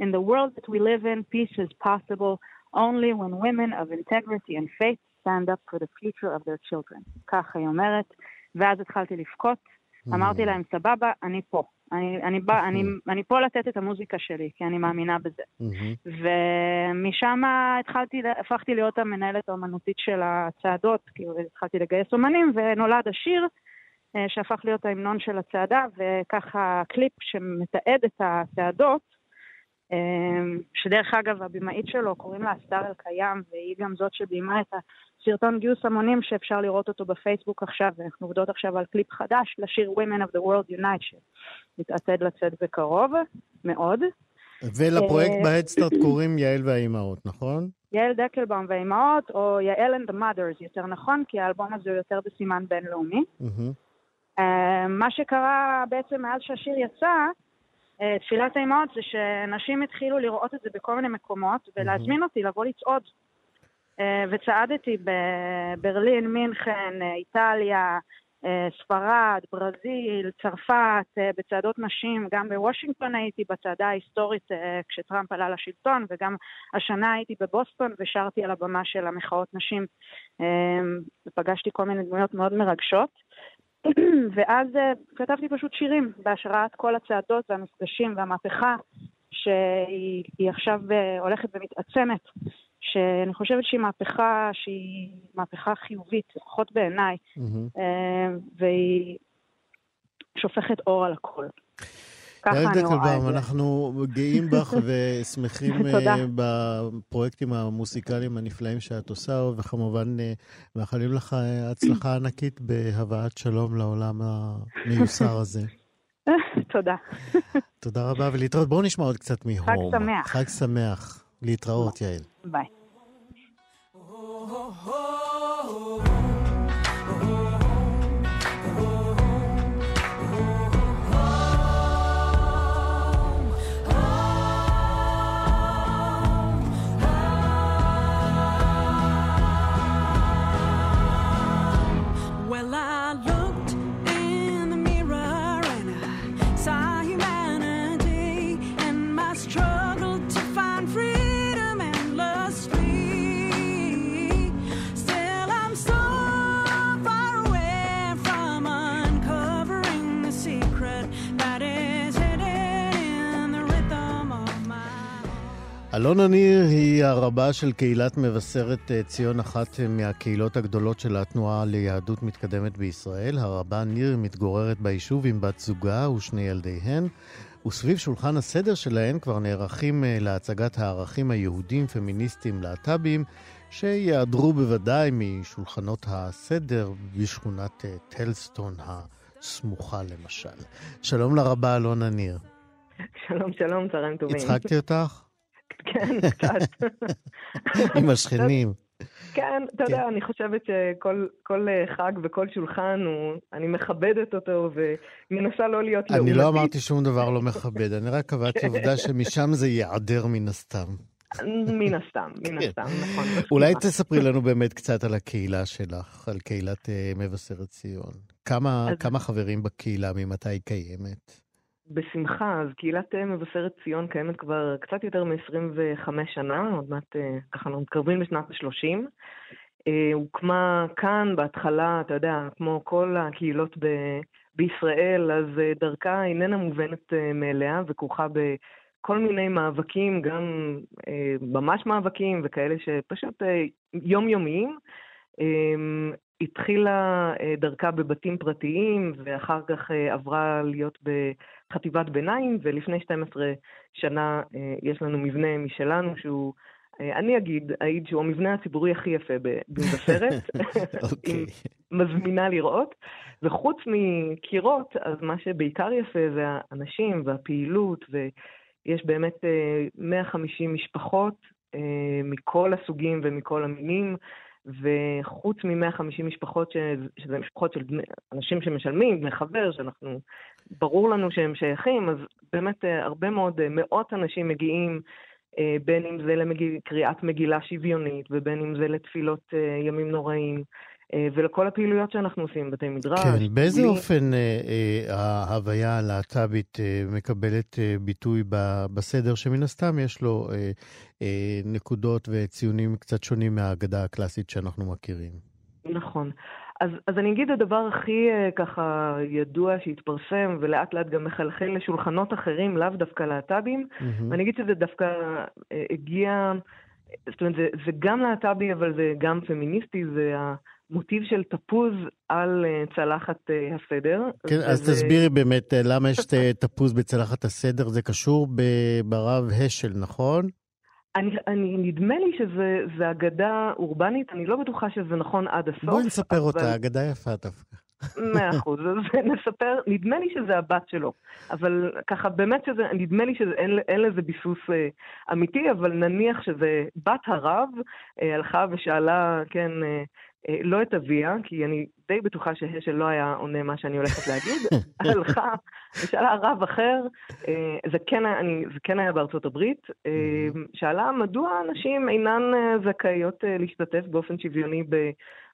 In the world that we live in, peace is possible only when women of integrity and faith stand up for the future of their children. כך היא אומרת, ואז התחלתי לבכות, mm. אמרתי להם, סבבה, אני פה. אני, אני, בא, אני, אני פה לתת את המוזיקה שלי, כי אני מאמינה בזה. Mm-hmm. ומשם התחלתי, הפכתי להיות המנהלת האומנותית של הצעדות, כאילו התחלתי לגייס אומנים, ונולד השיר אה, שהפך להיות ההמנון של הצעדה, וככה קליפ שמתעד את הצעדות, אה, שדרך אגב, הבמאית שלו, קוראים לה אסתר אלקיים, והיא גם זאת שביימה את סרטון גיוס המונים שאפשר לראות אותו בפייסבוק עכשיו, ואנחנו עובדות עכשיו על קליפ חדש לשיר Women of the World Unite, שמתעתד לצאת בקרוב מאוד. ולפרויקט בהדסטארט קוראים יעל והאימהות, נכון? יעל דקלבאום והאימהות, או יעל and the mothers, יותר נכון, כי האלבום הזה הוא יותר בסימן בינלאומי. Mm-hmm. מה שקרה בעצם מאז שהשיר יצא, אה, תפילת האימהות, זה שנשים התחילו לראות את זה בכל מיני מקומות, ולהזמין אותי לבוא לצעוד. אה, וצעדתי בברלין, מינכן, אה, איטליה, אה, ספרד, ברזיל, צרפת, בצעדות נשים, גם בוושינגטון הייתי בצעדה ההיסטורית כשטראמפ עלה לשלטון, וגם השנה הייתי בבוסטון ושרתי על הבמה של המחאות נשים, ופגשתי כל מיני דמויות מאוד מרגשות. ואז כתבתי פשוט שירים בהשראת כל הצעדות והמפגשים והמהפכה שהיא עכשיו הולכת ומתעצמת שאני חושבת שהיא מהפכה שהיא מהפכה חיובית, לפחות בעיניי, mm-hmm. והיא שופכת אור על הכל. יעל דקלבאום, אנחנו גאים בך ושמחים אה, בפרויקטים המוסיקליים הנפלאים שאת עושה, וכמובן אה, מאחלים לך הצלחה ענקית בהבאת שלום לעולם המיוסר הזה. תודה. תודה רבה ולהתראות. בואו נשמע עוד קצת מהום. חג שמח. חג שמח. להתראות, יעל. ביי. אלונה ניר היא הרבה של קהילת מבשרת אה, ציון, אחת מהקהילות הגדולות של התנועה ליהדות מתקדמת בישראל. הרבה ניר מתגוררת ביישוב עם בת זוגה ושני ילדיהן, וסביב שולחן הסדר שלהן כבר נערכים אה, להצגת הערכים היהודים, פמיניסטיים, להט"בים, שיעדרו בוודאי משולחנות הסדר בשכונת אה, טלסטון הסמוכה למשל. שלום לרבה אלונה ניר. שלום, שלום, צהריים טובים. הצחקתי אותך? כן, קצת. עם השכנים. כן, אתה יודע, כן. אני חושבת שכל אה, חג וכל שולחן, אני מכבדת אותו ומנסה לא להיות לעומתית. אני לא אמרתי שום דבר לא מכבד, אני רק קבעתי עובדה שמשם זה ייעדר מן הסתם. מן הסתם, מן כן. הסתם, נכון. אולי תספרי לנו באמת קצת על הקהילה שלך, על קהילת אה, מבשרת ציון. כמה חברים בקהילה, ממתי היא קיימת? בשמחה, אז קהילת אה, מבשרת ציון קיימת כבר קצת יותר מ-25 שנה, עוד מעט אה, ככה אנחנו מתקרבים לשנת ה-30. אה, הוקמה כאן בהתחלה, אתה יודע, כמו כל הקהילות ב- בישראל, אז דרכה איננה מובנת מאליה וכרוכה בכל מיני מאבקים, גם ממש מאבקים וכאלה שפשוט יומיומיים. התחילה דרכה בבתים פרטיים ואחר כך עברה להיות בחטיבת ביניים, ולפני 12 שנה אה, יש לנו מבנה משלנו שהוא, אה, אני אגיד, אעיד שהוא המבנה הציבורי הכי יפה במבשרת, אוקיי. מזמינה לראות, וחוץ מקירות, אז מה שבעיקר יפה זה האנשים והפעילות, ויש באמת 150 אה, משפחות מכל הסוגים ומכל המינים. וחוץ מ-150 משפחות, ש... שזה משפחות של אנשים שמשלמים, בני חבר, שאנחנו, ברור לנו שהם שייכים, אז באמת אה, הרבה מאוד, אה, מאות אנשים מגיעים, אה, בין אם זה לקריאת מגילה שוויונית, ובין אם זה לתפילות ימים נוראים. ולכל הפעילויות שאנחנו עושים, בתי מדרש. כן, באיזה לי... אופן אה, אה, ההוויה הלהט"בית אה, מקבלת אה, ביטוי ב, בסדר, שמן הסתם יש לו אה, אה, נקודות וציונים קצת שונים מהאגדה הקלאסית שאנחנו מכירים? נכון. אז, אז אני אגיד הדבר הכי אה, ככה ידוע שהתפרסם ולאט לאט גם מחלחל לשולחנות אחרים, לאו דווקא להט"בים, mm-hmm. ואני אגיד שזה דווקא אה, הגיע, זאת אומרת, זה, זה גם להט"בי, אבל זה גם פמיניסטי, זה המוטיב של תפוז על אה, צלחת אה, הסדר. כן, אז וזה... תסבירי באמת אה, למה יש תפוז בצלחת הסדר, זה קשור ברב השל, נכון? אני, אני, נדמה לי שזה אגדה אורבנית, אני לא בטוחה שזה נכון עד הסוף. בואי נספר אבל... אותה, אגדה יפה דווקא. מאה אחוז, אז נספר, נדמה לי שזה הבת שלו, אבל ככה באמת שזה, נדמה לי שאין לזה ביסוס אה, אמיתי, אבל נניח שזה בת הרב, אה, הלכה ושאלה, כן, אה, לא את אביה, כי אני די בטוחה שהשל לא היה עונה מה שאני הולכת להגיד, הלכה ושאלה רב אחר, אה, זה כן, אני, זה כן היה בארצות הברית, אה, שאלה מדוע נשים אינן זכאיות להשתתף באופן שוויוני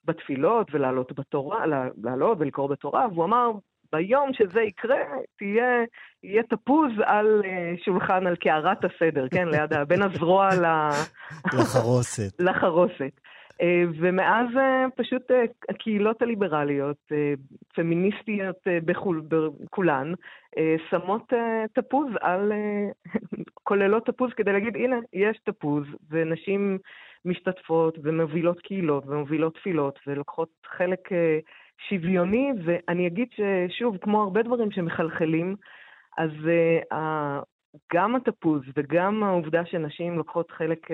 בתפילות ולעלות בתורה, לעלות ולקרוא בתורה, והוא אמר, ביום שזה יקרה, תהיה, יהיה תפוז על שולחן, על קערת הסדר, כן, ליד, בין הזרוע לחרוסת. לחרוסת. אה, ומאז אה, פשוט אה, הקהילות הליברליות, פמיניסטיות בכול, בכולן, שמות תפוז על, כוללות תפוז כדי להגיד, הנה, יש תפוז, ונשים משתתפות ומובילות קהילות ומובילות תפילות ולוקחות חלק שוויוני, ואני אגיד ששוב, כמו הרבה דברים שמחלחלים, אז גם התפוז וגם העובדה שנשים לוקחות חלק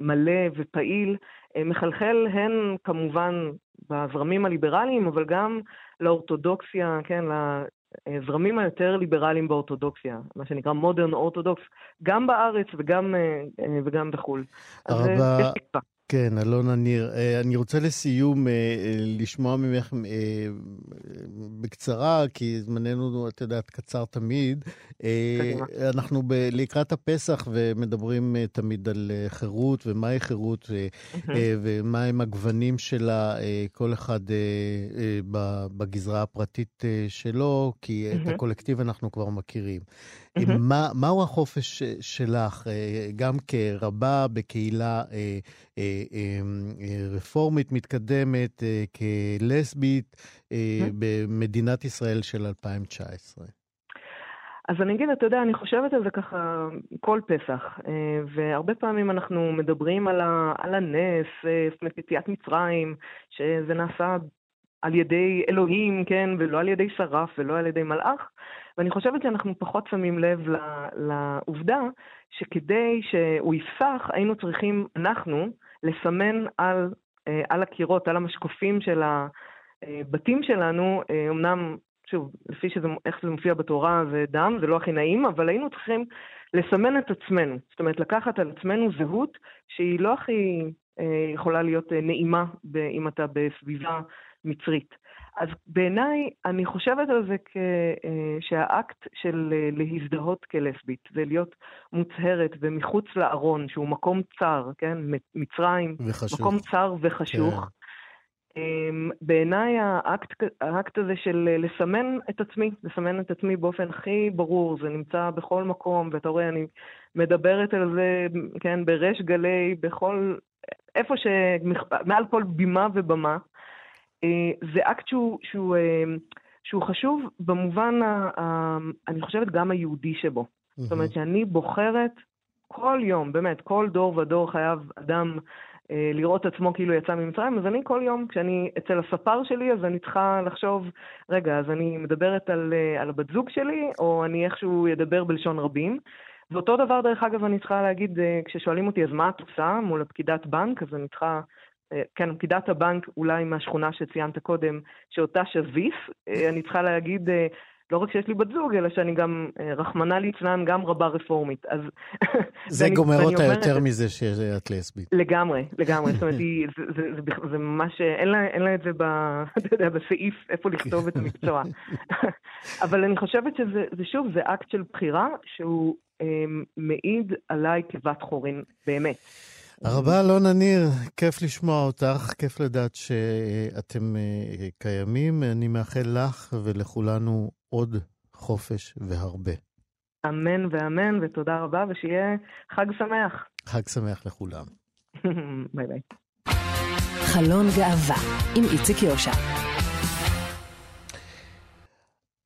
מלא ופעיל, אה, מחלחל הן כמובן בזרמים הליברליים, אבל גם לאורתודוקסיה, כן, לזרמים היותר ליברליים באורתודוקסיה, מה שנקרא מודרן אורתודוקס, גם בארץ וגם, אה, וגם בחו"ל. אז יש תקווה. כן, אלונה ניר. אה, אני רוצה לסיום אה, אה, לשמוע ממך בקצרה, כי זמננו, את יודעת, קצר תמיד. אנחנו לקראת הפסח ומדברים תמיד על חירות ומהי חירות ומהם הגוונים שלה, כל אחד בגזרה הפרטית שלו, כי את הקולקטיב אנחנו כבר מכירים. מה, מהו החופש שלך, גם כרבה בקהילה רפורמית מתקדמת, כלסבית במדינת ישראל של 2019? אז אני אגיד, אתה יודע, אני חושבת על זה ככה כל פסח, אה, והרבה פעמים אנחנו מדברים על, ה, על הנס, יציאת מצרים, שזה נעשה על ידי אלוהים, כן, ולא על ידי שרף ולא על ידי מלאך, ואני חושבת שאנחנו פחות שמים לב לעובדה שכדי שהוא יפסח, היינו צריכים, אנחנו, לסמן על, אה, על הקירות, על המשקופים של הבתים שלנו, אה, אמנם, שוב, לפי שזה, איך שזה מופיע בתורה זה דם, זה לא הכי נעים, אבל היינו צריכים לסמן את עצמנו. זאת אומרת, לקחת על עצמנו זהות שהיא לא הכי אה, יכולה להיות נעימה אם אתה בסביבה מצרית. אז בעיניי, אני חושבת על זה כ, אה, שהאקט של אה, להזדהות כלסבית זה להיות מוצהרת ומחוץ לארון, שהוא מקום צר, כן? מצרים, וחשוך. מקום צר וחשוך. כן. אמ, בעיניי האקט, האקט הזה של אה, לסמן את עצמי, לסמן את עצמי באופן הכי ברור, זה נמצא בכל מקום, ואתה רואה, אני מדברת על זה, כן, בריש גלי, בכל, איפה ש... מעל כל בימה ובמה. אה, זה אקט שהוא, שהוא, אה, שהוא חשוב במובן, ה, ה, אני חושבת, גם היהודי שבו. Mm-hmm. זאת אומרת שאני בוחרת כל יום, באמת, כל דור ודור חייב אדם אה, לראות עצמו כאילו יצא ממצרים, אז אני כל יום, כשאני אצל הספר שלי, אז אני צריכה לחשוב, רגע, אז אני מדברת על, על הבת זוג שלי, או אני איכשהו אדבר בלשון רבים. ואותו דבר, דרך אגב, אני צריכה להגיד, כששואלים אותי, אז מה את עושה מול הפקידת בנק, אז אני צריכה כן, פקידת הבנק אולי מהשכונה שציינת קודם, שאותה שביס, אה, אני צריכה להגיד, אה, לא רק שיש לי בת זוג, אלא שאני גם, רחמנא ליצלן, גם רבה רפורמית. אז... זה ואני, גומר אותה יותר את... מזה שאת לסבית. לגמרי, לגמרי. זאת אומרת, זה, זה, זה, זה, זה ממש, אין לה, אין לה את זה ב, אתה יודע, בסעיף איפה לכתוב את המקצוע. אבל אני חושבת שזה, שוב, זה אקט של בחירה שהוא אה, מעיד עליי כבת חורין, באמת. הרבה אלונה ניר, כיף לשמוע אותך, כיף לדעת שאתם אה, קיימים. אני מאחל לך ולכולנו עוד חופש והרבה. אמן ואמן, ותודה רבה, ושיהיה חג שמח. חג שמח לכולם. ביי ביי. חלון גאווה עם איציק יושע.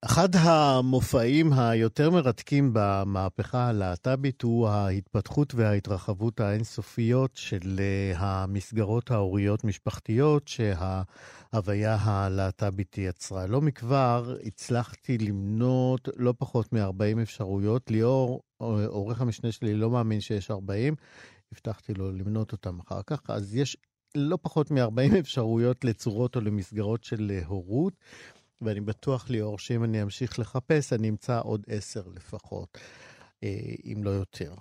אחד המופעים היותר מרתקים במהפכה הלהט"בית הוא ההתפתחות וההתרחבות האינסופיות של אה, המסגרות ההוריות-משפחתיות שההוויה הלהט"בית יצרה. לא מכבר הצלחתי למנות לא פחות מ-40 אפשרויות. ליאור, עורך המשנה שלי, לא מאמין שיש 40, הבטחתי לו למנות אותם אחר כך. אז יש לא פחות מ-40 אפשרויות לצורות או למסגרות של הורות. ואני בטוח, ליאור, שאם אני אמשיך לחפש, אני אמצא עוד עשר לפחות, אה, אם לא יותר.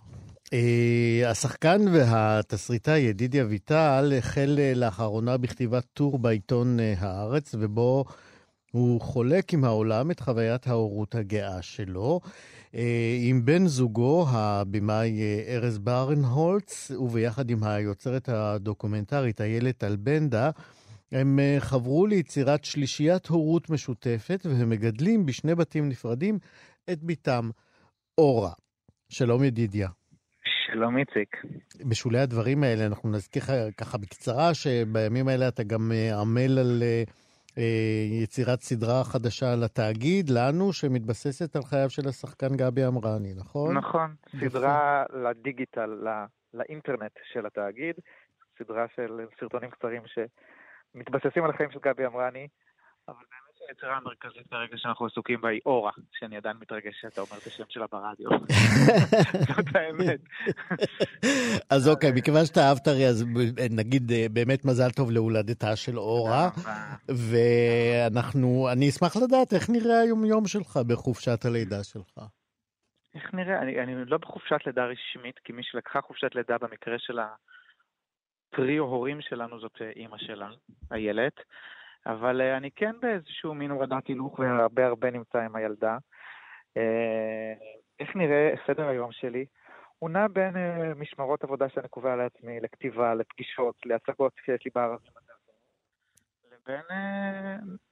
אה, השחקן והתסריטאי ידידיה אביטל החל אה, לאחרונה בכתיבת טור בעיתון הארץ, ובו הוא חולק עם העולם את חוויית ההורות הגאה שלו. עם בן זוגו, הבמאי ארז ברנהולץ, וביחד עם היוצרת הדוקומנטרית איילת אלבנדה, הם אה, חברו ליצירת שלישיית הורות משותפת, והם מגדלים בשני בתים נפרדים את בתם אורה. שלום ידידיה. שלום איציק. בשולי הדברים האלה אנחנו נזכיר ככה בקצרה שבימים האלה אתה גם אה, עמל על אה, יצירת סדרה חדשה לתאגיד, לנו, שמתבססת על חייו של השחקן גבי אמרני, נכון? נכון, סדרה לדיגיטל, לא, לאינטרנט של התאגיד, סדרה של סרטונים קצרים ש... מתבססים על החיים של גבי אמרני, אבל באמת היצירה המרכזית כרגע שאנחנו עסוקים בה היא אורה, שאני עדיין מתרגש שאתה אומר את השם שלה ברדיו. זאת האמת. אז אוקיי, מכיוון שאתה אהבת הרי, אז נגיד אה, באמת מזל טוב להולדתה של אורה, ואנחנו, אני אשמח לדעת איך נראה היום-יום שלך בחופשת הלידה שלך. איך נראה? אני, אני לא בחופשת לידה רשמית, כי מי שלקחה חופשת לידה במקרה של ה... טריו הורים שלנו זאת אה, אימא שלה, איילת, אבל אה, אני כן באיזשהו מין הורדת הילוך והרבה הרבה נמצא עם הילדה. אה, איך נראה סדר היום שלי? הוא נע בין משמרות עבודה שאני קובע לעצמי, לכתיבה, לפגישות, להצגות שיש לי בערבים. לבין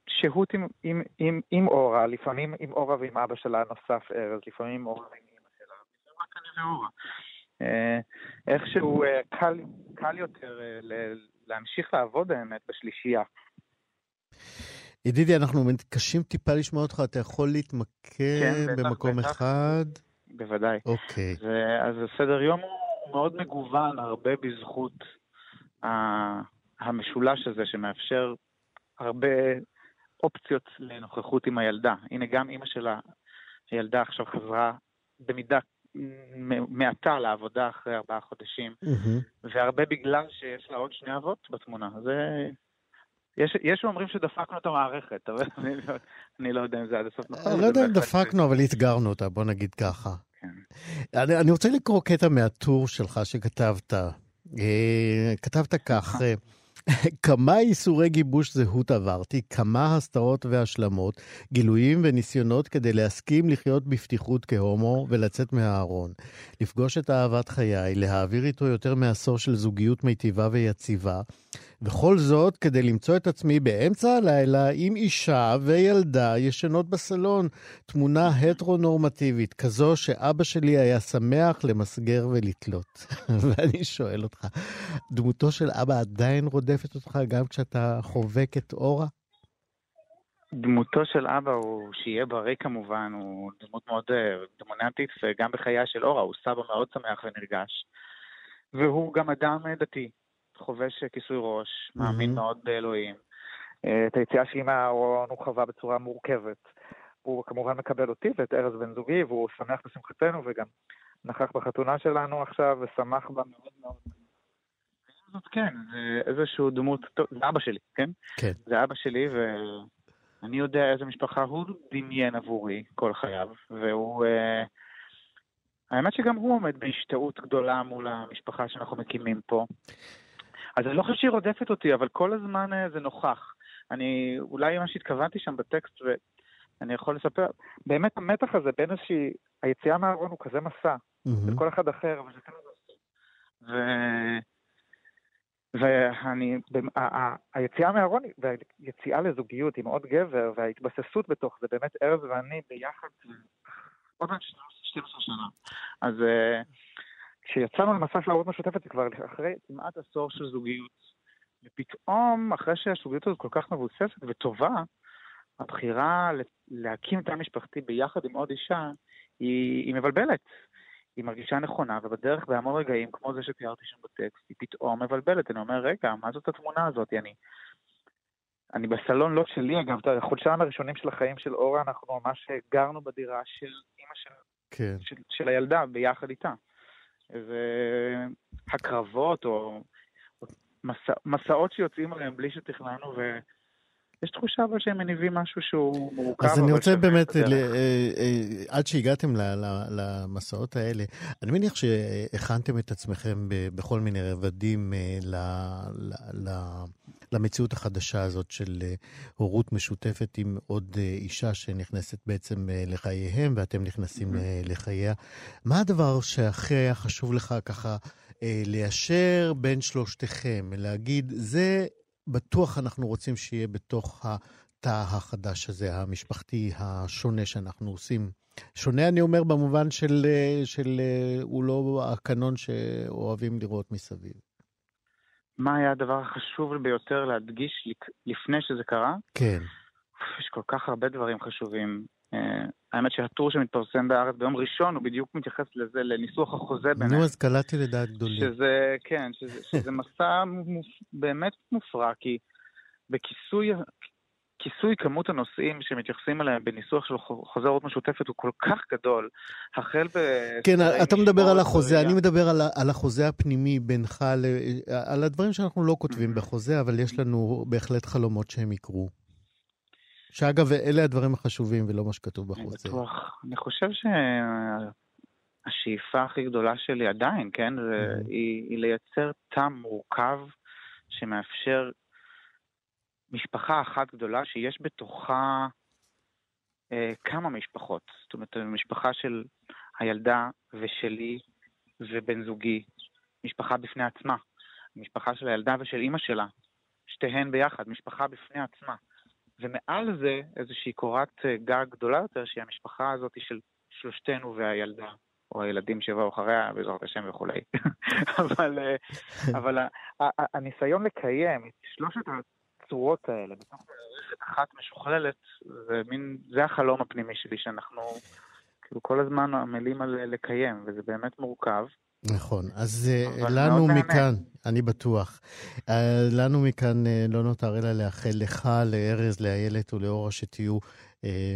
שהות עם, עם, עם, עם אורה, לפעמים עם אורה ועם אבא שלה הנוסף ארז, לפעמים עם אורה ועם אמא שלה, לפעמים רק אני ואורה. אה, איכשהו אה, קל, קל יותר אה, להמשיך לעבוד האמת בשלישייה. ידידי, אנחנו מתקשים טיפה לשמוע אותך, אתה יכול להתמקד כן, במקום בטח. אחד? בוודאי. אוקיי. אז הסדר יום הוא מאוד מגוון, הרבה בזכות המשולש הזה שמאפשר הרבה אופציות לנוכחות עם הילדה. הנה, גם אימא של הילדה עכשיו חזרה במידה מעטה לעבודה אחרי ארבעה חודשים, mm-hmm. והרבה בגלל שיש לה עוד שני אבות בתמונה. זה... יש, יש שאומרים שדפקנו את המערכת, אבל אני לא, אני לא יודע אם זה עד הסוף נכון. אני לא יודע אם דפקנו, אבל אתגרנו אותה, בוא נגיד ככה. כן. אני, אני רוצה לקרוא קטע מהטור שלך שכתבת. אה, כתבת כך, כמה איסורי גיבוש זהות עברתי, כמה הסתרות והשלמות, גילויים וניסיונות כדי להסכים לחיות בפתיחות כהומו ולצאת מהארון. לפגוש את אהבת חיי, להעביר איתו יותר מעשור של זוגיות מיטיבה ויציבה, וכל זאת כדי למצוא את עצמי באמצע הלילה עם אישה וילדה ישנות בסלון. תמונה הטרונורמטיבית, כזו שאבא שלי היה שמח למסגר ולתלות. ואני שואל אותך, דמותו של אבא עדיין רודפת אותך גם כשאתה חובק את אורה? דמותו של אבא הוא, שיהיה בריא כמובן, הוא דמות מאוד אה, דומיננטית, וגם בחייה של אורה, הוא סבא מאוד שמח ונרגש. והוא גם אדם דתי, חובש כיסוי ראש, mm-hmm. מאמין מאוד באלוהים. אה, את היציאה שלי מהארון הוא חווה בצורה מורכבת. הוא כמובן מקבל אותי ואת ארז בן זוגי, והוא שמח בשמחתנו, וגם נכח בחתונה שלנו עכשיו, ושמח בה מאוד מאוד. זאת כן, זה איזשהו דמות, טוב, זה אבא שלי, כן? כן. זה אבא שלי, ואני יודע איזה משפחה הוא דמיין עבורי כל חייו, והוא... Uh, האמת שגם הוא עומד בהשתאות גדולה מול המשפחה שאנחנו מקימים פה. אז אני לא חושב שהיא רודפת אותי, אבל כל הזמן אה, זה נוכח. אני, אולי מה שהתכוונתי שם בטקסט, ואני יכול לספר, באמת המתח הזה בין איזושהי, היציאה מהארון הוא כזה מסע, mm-hmm. לכל אחד אחר, אבל זה כזה. ו... ואני, היציאה מהארון והיציאה לזוגיות עם עוד גבר וההתבססות בתוך זה, באמת ארז ואני ביחד, עוד מעט 12 שנה. אז אה, כשיצאנו למסע של ערוץ משותפת זה כבר אחרי כמעט עשור של זוגיות. ופתאום, אחרי שהזוגיות הזאת כל כך מבוססת וטובה, הבחירה להקים תא משפחתי ביחד עם עוד אישה היא, היא מבלבלת. היא מרגישה נכונה, ובדרך בהמון רגעים, כמו זה שתיארתי שם בטקסט, היא פתאום מבלבלת. אני אומר, רגע, מה זאת התמונה הזאת? אני, אני בסלון לא שלי, אגב, את החודשיים הראשונים של החיים של אורה, אנחנו ממש גרנו בדירה של אימא של, כן. של, של הילדה, ביחד איתה. והקרבות או מסע, מסעות שיוצאים עליהם בלי שתכננו, ויש תחושה אבל שהם מניבים משהו שהוא מורכב. אז אני רוצה באמת, ל... אה, אה, עד שהגעתם למסעות האלה, אני מניח שהכנתם את עצמכם בכל מיני רבדים אה, ל... ל... למציאות החדשה הזאת של הורות משותפת עם עוד אישה שנכנסת בעצם לחייהם ואתם נכנסים mm-hmm. לחייה. מה הדבר שהכי היה חשוב לך ככה ליישר בין שלושתכם, להגיד, זה בטוח אנחנו רוצים שיהיה בתוך התא החדש הזה, המשפחתי השונה שאנחנו עושים. שונה אני אומר במובן של, של הוא לא הקנון שאוהבים לראות מסביב. מה היה הדבר החשוב ביותר להדגיש לפני שזה קרה? כן. יש כל כך הרבה דברים חשובים. Uh, האמת שהטור שמתפרסם בארץ ביום ראשון, הוא בדיוק מתייחס לזה, לניסוח החוזה ביניהם. נו, אז קלטתי לדעת גדולים. שזה, כן, שזה, שזה מסע מופ, באמת מופרע, כי בכיסוי כיסוי כמות הנושאים שמתייחסים אליהם בניסוח של חוזה הורות משותפת הוא כל כך גדול, החל ב... כן, אתה מדבר על החוזה, אני מדבר על, על החוזה הפנימי בינך, ל... על הדברים שאנחנו לא כותבים mm-hmm. בחוזה, אבל יש לנו בהחלט חלומות שהם יקרו. שאגב, אלה הדברים החשובים ולא מה שכתוב בחוזה. אני בטוח. אני חושב שהשאיפה הכי גדולה שלי עדיין, כן, זה, mm-hmm. היא, היא לייצר תא מורכב שמאפשר משפחה אחת גדולה שיש בתוכה אה, כמה משפחות. זאת אומרת, משפחה של הילדה ושלי ובן זוגי, משפחה בפני עצמה. משפחה של הילדה ושל אימא שלה, שתיהן ביחד, משפחה בפני עצמה. ומעל זה איזושהי קורת אה, גג גדולה יותר, שהיא המשפחה הזאת של שלושתנו והילדה, או הילדים שבאו אחריה, בעזרת השם וכולי. אבל, אה, אבל הניסיון לקיים את שלושת הצורות האלה בתוך מערכת אחת משוכללת, זה מין, זה החלום הפנימי שלי, שאנחנו כאילו כל הזמן עמלים על לקיים, וזה באמת מורכב. נכון, אז לנו מכאן, אני בטוח, לנו מכאן לא נותר אלא לאחל לך, לארז, לאיילת ולאורה שתהיו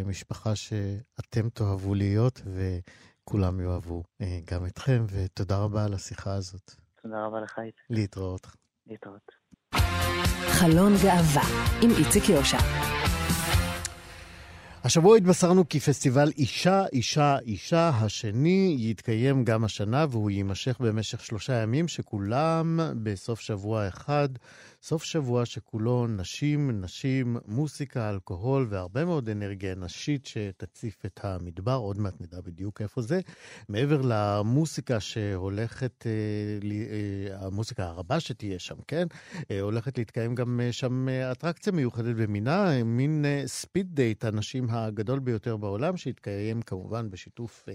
משפחה שאתם תאהבו להיות, וכולם יאהבו גם אתכם, ותודה רבה על השיחה הזאת. תודה רבה לך, איציק. להתראות. להתראות. חלון גאווה עם איציק יושע. השבוע התבשרנו כי פסטיבל אישה, אישה, אישה השני יתקיים גם השנה והוא יימשך במשך שלושה ימים שכולם בסוף שבוע אחד. סוף שבוע שכולו נשים, נשים, מוסיקה, אלכוהול והרבה מאוד אנרגיה נשית שתציף את המדבר. עוד מעט נדע בדיוק איפה זה. מעבר למוסיקה שהולכת, המוסיקה הרבה שתהיה שם, כן? הולכת להתקיים גם שם אטרקציה מיוחדת במינה, מין ספיד דייט הנשים הגדול ביותר בעולם, שהתקיים כמובן בשיתוף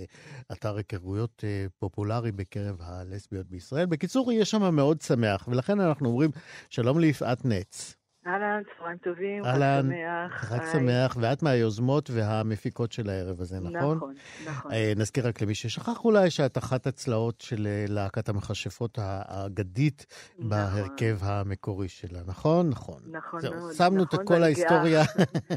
אתר היכרויות פופולרי בקרב הלסביות בישראל. בקיצור, יהיה שם מאוד שמח, ולכן אנחנו אומרים שלום ליפעת נץ. אהלן, צהריים טובים, חג שמח. חג שמח, ואת מהיוזמות והמפיקות של הערב הזה, נכון? נכון, נכון. נזכיר רק למי ששכח אולי שאת אחת הצלעות של להקת המכשפות האגדית נכון. בהרכב המקורי שלה, נכון? נכון. נכון זהו, מאוד. שמנו נכון, את כל ההיסטוריה.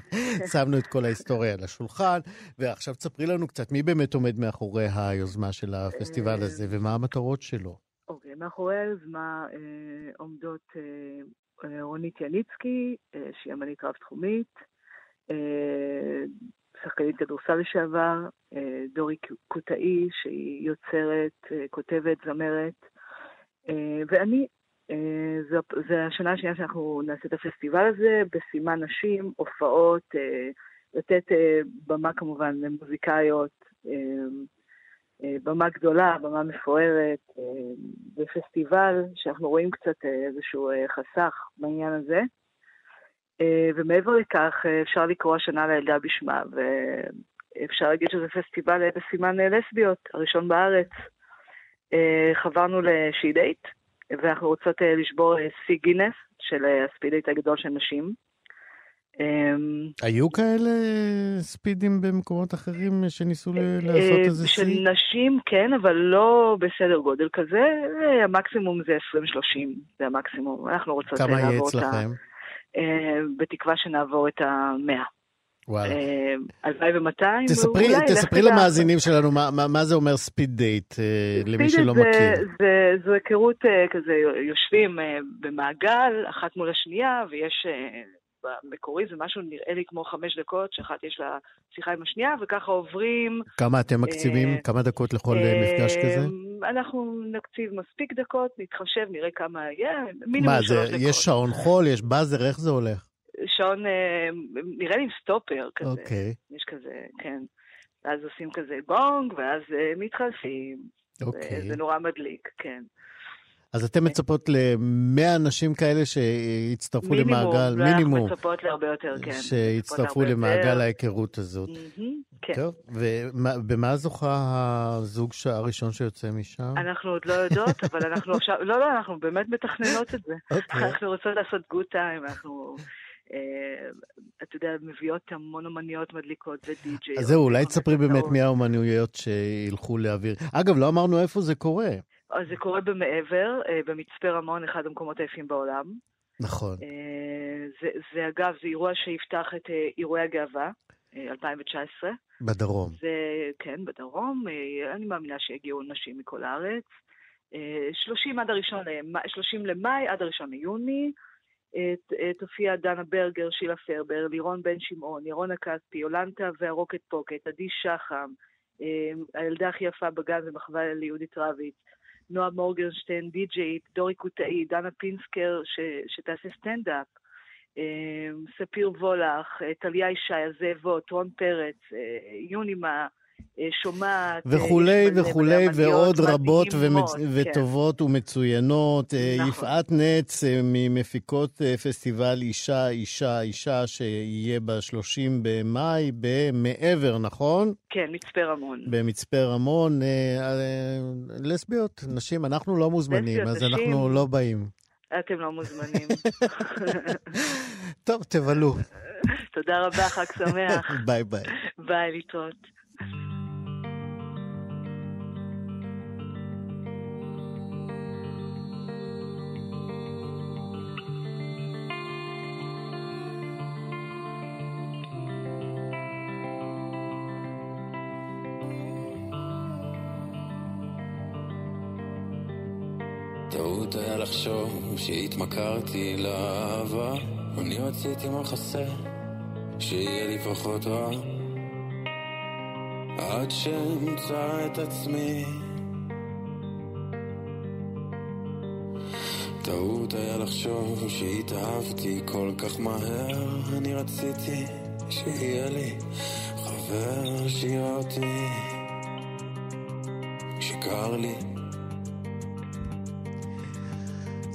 שמנו את כל ההיסטוריה על השולחן, ועכשיו תספרי לנו קצת מי באמת עומד מאחורי היוזמה של הפסטיבל הזה, ומה המטרות שלו. אוקיי, מאחורי היוזמה אה, עומדות אה, אה, רונית יניצקי, אה, שהיא אמנית רב-תחומית, אה, שחקנית כדורסל לשעבר, אה, דורי קוטאי, שהיא יוצרת, אה, כותבת, זמרת, אה, ואני. אה, זו, זו השנה השנייה שאנחנו נעשה את הפסטיבל הזה, בסימן נשים, הופעות, אה, לתת אה, במה כמובן למוזיקאיות, אה, במה גדולה, במה מפוארת, אה, בפסטיבל שאנחנו רואים קצת אה, איזשהו אה, חסך בעניין הזה. אה, ומעבר לכך, אה, אפשר לקרוא השנה לילדה בשמה, ואפשר להגיד שזה פסטיבל אה, בסימן אה, לסביות, הראשון בארץ. אה, חברנו לשי דייט, ואנחנו רוצות אה, לשבור אה, שיא גינס של אה, הספיד דייט הגדול של נשים. אמ, היו כאלה ספידים במקומות אחרים שניסו ל- לעשות אה, איזה של שיא? נשים כן, אבל לא בסדר גודל כזה. אה, המקסימום זה 20-30, זה המקסימום. אנחנו רוצות כמה אה, יהיה לעבור את ה... אצלכם? אה, בתקווה שנעבור את המאה. וואלה. אה, הלוואי ומאתיים. תספרי, תספרי. למאזינים שלנו מה, מה, מה זה אומר ספיד דייט, אה, למי שלא זה- מכיר. זה, זו היכרות אה, כזה, יושבים אה, במעגל, אחת מול השנייה, ויש, אה, במקורי זה משהו נראה לי כמו חמש דקות, שאחת יש לה שיחה עם השנייה, וככה עוברים. כמה אתם מקציבים? אה, כמה דקות לכל אה, מפגש כזה? אה, אנחנו נקציב מספיק דקות, נתחשב, נראה כמה יהיה, מינימום מה, שלוש דקות. יש שעון חול, יש באזר, איך זה הולך? שעון, אה, נראה לי עם סטופר כזה. אוקיי. יש כזה, כן. ואז עושים כזה גונג, ואז אה, מתחלפים. אוקיי. זה נורא מדליק, כן. אז אתם מצפות ל-100 אנשים כאלה שיצטרפו מינימום, למעגל, ואנחנו מינימום, מצפות להרבה יותר, כן. שיצטרפו למעגל יותר. ההיכרות הזאת. מהמם, כן. טוב, ובמה זוכה הזוג הראשון שיוצא משם? אנחנו עוד לא יודעות, אבל אנחנו עכשיו, לא, לא, אנחנו באמת מתכננות את זה. אוקיי. אנחנו רוצות לעשות גוד טיים, אנחנו, אה, אתה יודע, מביאות המון אומניות מדליקות ודי-ג'י. אז זהו, אולי תספרי באמת מי האומנויות שילכו להעביר. אגב, לא אמרנו איפה זה קורה. אז זה קורה במעבר, אה, במצפה רמון, אחד המקומות היפים בעולם. נכון. אה, זה, זה אגב, זה אירוע שיפתח את אה, אירועי הגאווה, אה, 2019. בדרום. זה, כן, בדרום. אני מאמינה שיגיעו נשים מכל הארץ. אה, 30 עד הראשון למאי, 30 למאי עד הראשון ליוני. תופיע דנה ברגר, שילה פרבר, לירון בן שמעון, ירון הכספי, יולנטה והרוקט פוקט, עדי שחם, הילדה הכי יפה בגן ומחווה ליהודית רביץ, נועה מורגנשטיין, די-ג'יית, דורי קוטאי, דנה פינסקר, ש, שתעשה סטנדאפ, אה, ספיר וולך, אה, טליה ישי, הזאבות, רון פרץ, אה, יונימה, שומעת. אה, וכולי וכולי, ועוד רבות ומצ... כן. וטובות ומצוינות. אה, נכון. יפעת נץ, אה, ממפיקות אה, פסטיבל אישה, אישה, אישה, שיהיה ב-30 במאי במעבר, נכון? כן, מצפה רמון. במצפה רמון. אה, אה, לסביות, נשים, אנחנו לא מוזמנים, לסביות, אז נשים. אנחנו לא באים. אתם לא מוזמנים. טוב, תבלו. תודה רבה, חג שמח. ביי ביי. ביי, להתראות. לחשוב שהתמכרתי לאהבה אני רציתי מה חסר, שיהיה לי פחות רע. עד שאמצא את עצמי. טעות היה לחשוב שהתאהבתי כל כך מהר אני רציתי שיהיה לי חבר שיראה אותי שקר לי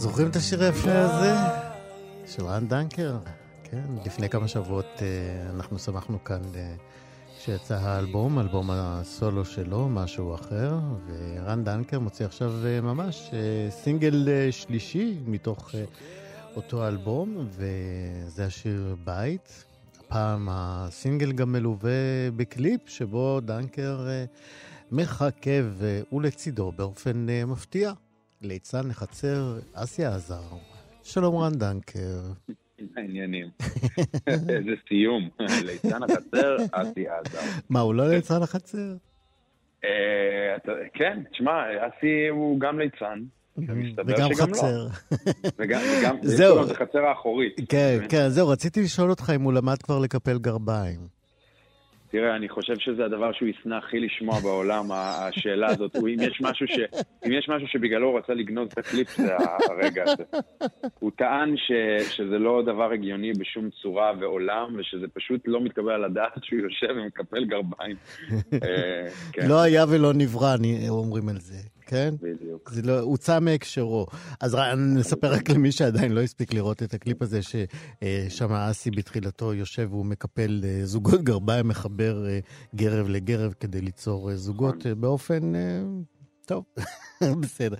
זוכרים את השיר היפה הזה? של רן דנקר? כן, לפני כמה שבועות אה, אנחנו שמחנו כאן אה, שיצא האלבום, אלבום הסולו שלו, משהו אחר, ורן דנקר מוציא עכשיו אה, ממש סינגל שלישי מתוך אותו אלבום, וזה השיר בית. הפעם הסינגל גם מלווה בקליפ שבו דנקר מחכה ולצידו באופן מפתיע. ליצן לחצר אסיה עזר. שלום רן דנקר. העניינים. איזה סיום. ליצן החצר אסיה עזר. מה, הוא לא ליצן החצר? אה, כן, תשמע, אסי הוא גם ליצן. וגם לא. חצר. זהו. זה חצר האחורית. כן, כן, זהו, רציתי לשאול אותך אם הוא למד כבר לקפל גרביים. תראה, אני חושב שזה הדבר שהוא ישנא הכי לשמוע בעולם, השאלה הזאת. אם יש משהו, ש... אם יש משהו שבגללו הוא רצה לגנוז את הקליפ, זה הרגע הזה. הוא טען ש... שזה לא דבר הגיוני בשום צורה בעולם, ושזה פשוט לא מתקבל על הדעת שהוא יושב ומקפל גרביים. אה, כן. לא היה ולא נברא, אומרים על זה. כן? בדיוק. זה לא, הוצא מהקשרו. אז נספר רק למי שעדיין לא הספיק לראות את הקליפ הזה, ששם אסי בתחילתו יושב והוא מקפל אה, זוגות גרביים, מחבר אה, גרב לגרב כדי ליצור אה, זוגות נכון. באופן... טוב, בסדר.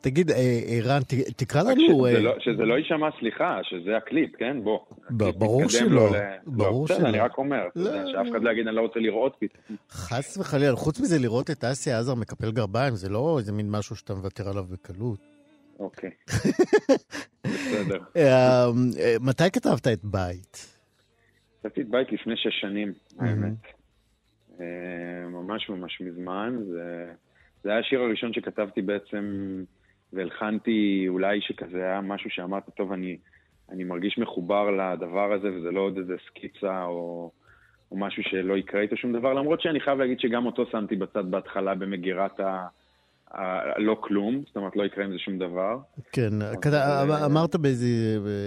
תגיד, ערן, תקרא לנו... לא- שזה לא יישמע סליחה, שזה הקליפ, כן? בוא. ברור שלא. ברור שלא. אני רק אומר, לא. שאף אחד לא יגיד, אני לא רוצה לראות פתאום. חס וחלילה, חוץ מזה לראות את אסיה עזר מקפל גרביים, זה לא איזה מין משהו שאתה מוותר עליו בקלות. אוקיי. בסדר. אה, מתי כתבת את בית? כתבתי את בית לפני שש שנים, האמת. אה, ממש ממש מזמן, זה... זה היה השיר הראשון שכתבתי בעצם, והלחנתי אולי שכזה היה משהו שאמרתי, טוב, אני, אני מרגיש מחובר לדבר הזה, וזה לא עוד איזה סקיצה או, או משהו שלא יקרה איתו שום דבר, למרות שאני חייב להגיד שגם אותו שמתי בצד בהתחלה במגירת ה... לא כלום, זאת אומרת, לא יקרה עם זה שום דבר. כן, אה, אמרת באיזה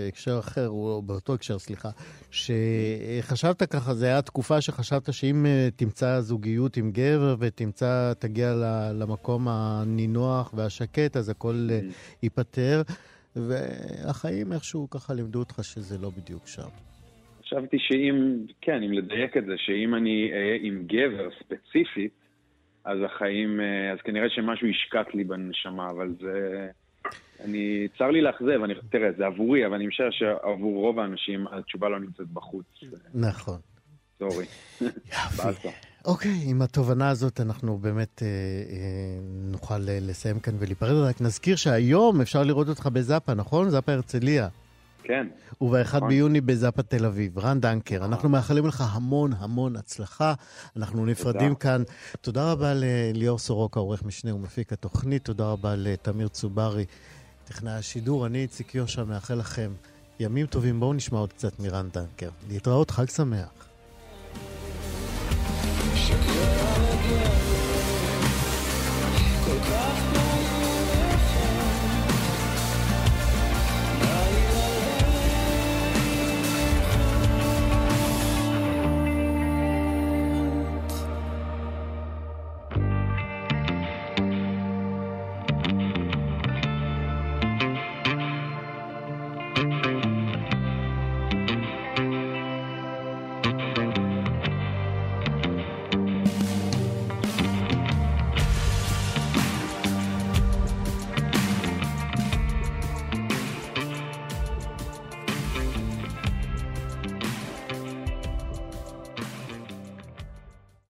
הקשר אחר, או באותו הקשר, סליחה, שחשבת ככה, זו הייתה תקופה שחשבת שאם אה, תמצא זוגיות עם גבר ותמצא, תגיע למקום הנינוח והשקט, אז הכל אה, mm. ייפתר, והחיים איכשהו ככה לימדו אותך שזה לא בדיוק שם. חשבתי שאם, כן, אם לדייק את זה, שאם אני אהיה עם גבר ספציפית, אז החיים, אה, אז כנראה שמשהו השקט לי בנשמה, אבל זה... אני, צר לי לאכזב, אני, תראה, זה עבורי, אבל אני משער שעבור רוב האנשים התשובה לא נמצאת בחוץ. נכון. סורי. יופי. אוקיי, עם התובנה הזאת אנחנו באמת אה, אה, נוכל לסיים כאן ולהיפרד. רק נזכיר שהיום אפשר לראות אותך בזאפה, נכון? זאפה הרצליה. כן. וב-1 נכון. ביוני בזאפה תל אביב. רן דנקר, נכון. אנחנו מאחלים לך המון המון הצלחה. אנחנו נפרדים תודה. כאן. תודה רבה לליאור סורוקה, עורך משנה ומפיק התוכנית. תודה רבה לתמיר צוברי, טכנאי השידור. אני איציק יושע, מאחל לכם ימים טובים. בואו נשמע עוד קצת מרן דנקר. להתראות, חג שמח. שקר